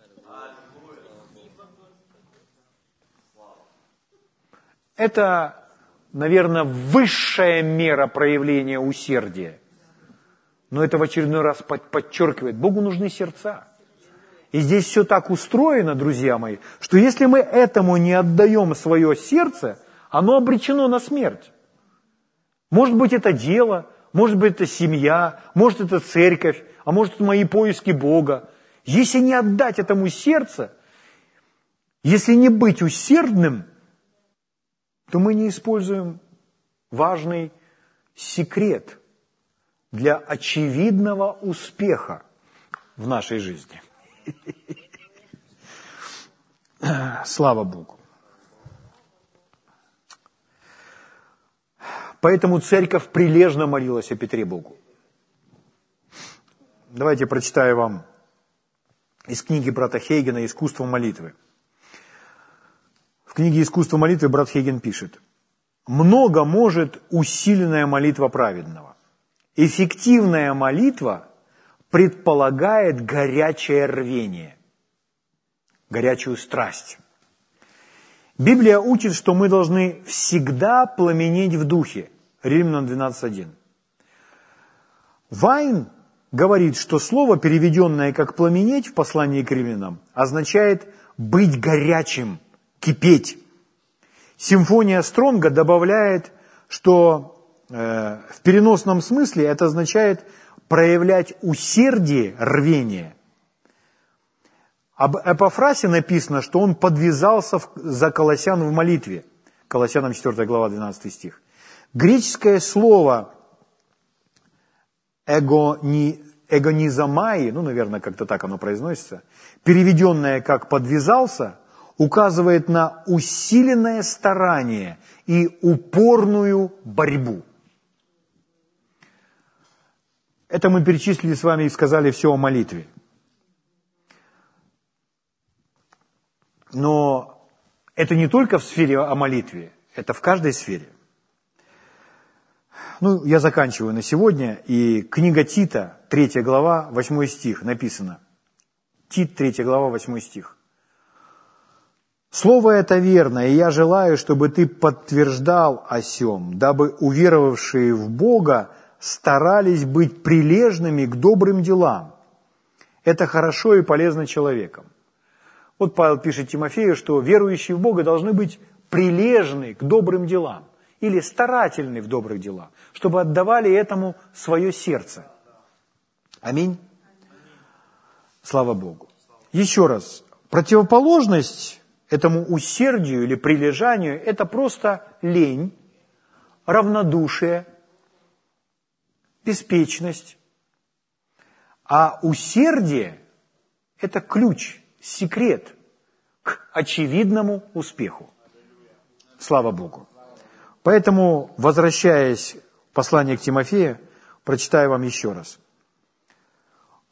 Это, наверное, высшая мера проявления усердия – но это в очередной раз подчеркивает, Богу нужны сердца. И здесь все так устроено, друзья мои, что если мы этому не отдаем свое сердце, оно обречено на смерть. Может быть, это дело, может быть, это семья, может, это церковь, а может, это мои поиски Бога. Если не отдать этому сердце, если не быть усердным, то мы не используем важный секрет – для очевидного успеха в нашей жизни. Слава Богу. Поэтому церковь прилежно молилась о Петре Богу. Давайте прочитаю вам из книги брата Хейгена «Искусство молитвы». В книге «Искусство молитвы» брат Хейген пишет, «Много может усиленная молитва праведного. Эффективная молитва предполагает горячее рвение, горячую страсть. Библия учит, что мы должны всегда пламенеть в духе. Римлянам 12.1. Вайн говорит, что слово, переведенное как «пламенеть» в послании к римлянам, означает «быть горячим», «кипеть». Симфония Стронга добавляет, что э, в переносном смысле это означает проявлять усердие, рвение. Об Эпофрасе написано, что он подвязался за колосян в молитве. Колоссянам 4 глава 12 стих. Греческое слово эгони, эгонизомаи, ну, наверное, как-то так оно произносится, переведенное как «подвязался», указывает на усиленное старание и упорную борьбу. Это мы перечислили с вами и сказали все о молитве. Но это не только в сфере о молитве, это в каждой сфере. Ну, я заканчиваю на сегодня, и книга Тита, 3 глава, 8 стих, написано. Тит, 3 глава, 8 стих. Слово это верно, и я желаю, чтобы ты подтверждал о сем, дабы уверовавшие в Бога старались быть прилежными к добрым делам. Это хорошо и полезно человеком. Вот Павел пишет Тимофею, что верующие в Бога должны быть прилежны к добрым делам или старательны в добрых делах, чтобы отдавали этому свое сердце. Аминь. Слава Богу. Еще раз, противоположность этому усердию или прилежанию – это просто лень, равнодушие, беспечность. А усердие – это ключ, секрет к очевидному успеху. Слава Богу. Поэтому, возвращаясь к посланию к Тимофею, прочитаю вам еще раз.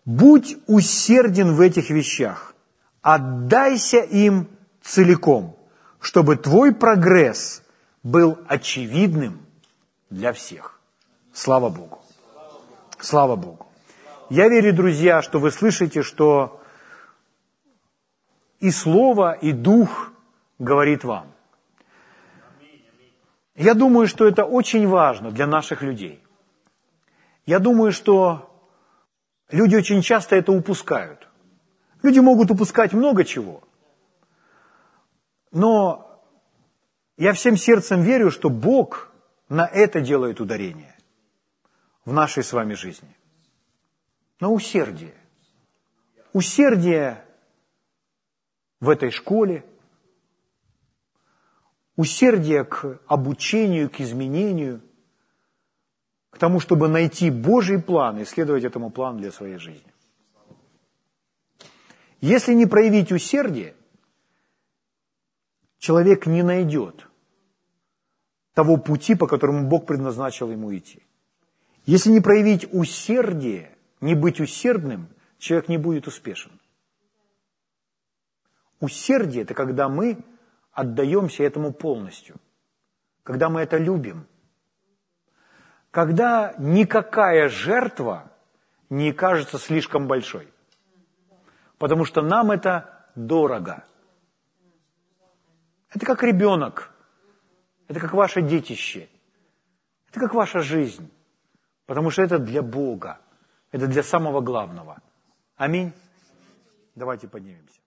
«Будь усерден в этих вещах, отдайся им целиком, чтобы твой прогресс был очевидным для всех». Слава Богу. Слава Богу. Я верю, друзья, что вы слышите, что и Слово, и Дух говорит вам. Я думаю, что это очень важно для наших людей. Я думаю, что люди очень часто это упускают. Люди могут упускать много чего. Но я всем сердцем верю, что Бог на это делает ударение в нашей с вами жизни. На усердие. Усердие в этой школе, усердие к обучению, к изменению, к тому, чтобы найти Божий план и следовать этому плану для своей жизни. Если не проявить усердие, человек не найдет того пути, по которому Бог предназначил ему идти. Если не проявить усердие, не быть усердным, человек не будет успешен. Усердие – это когда мы отдаемся этому полностью, когда мы это любим, когда никакая жертва не кажется слишком большой, потому что нам это дорого. Это как ребенок, это как ваше детище, это как ваша жизнь, потому что это для Бога, это для самого главного. Аминь. Давайте поднимемся.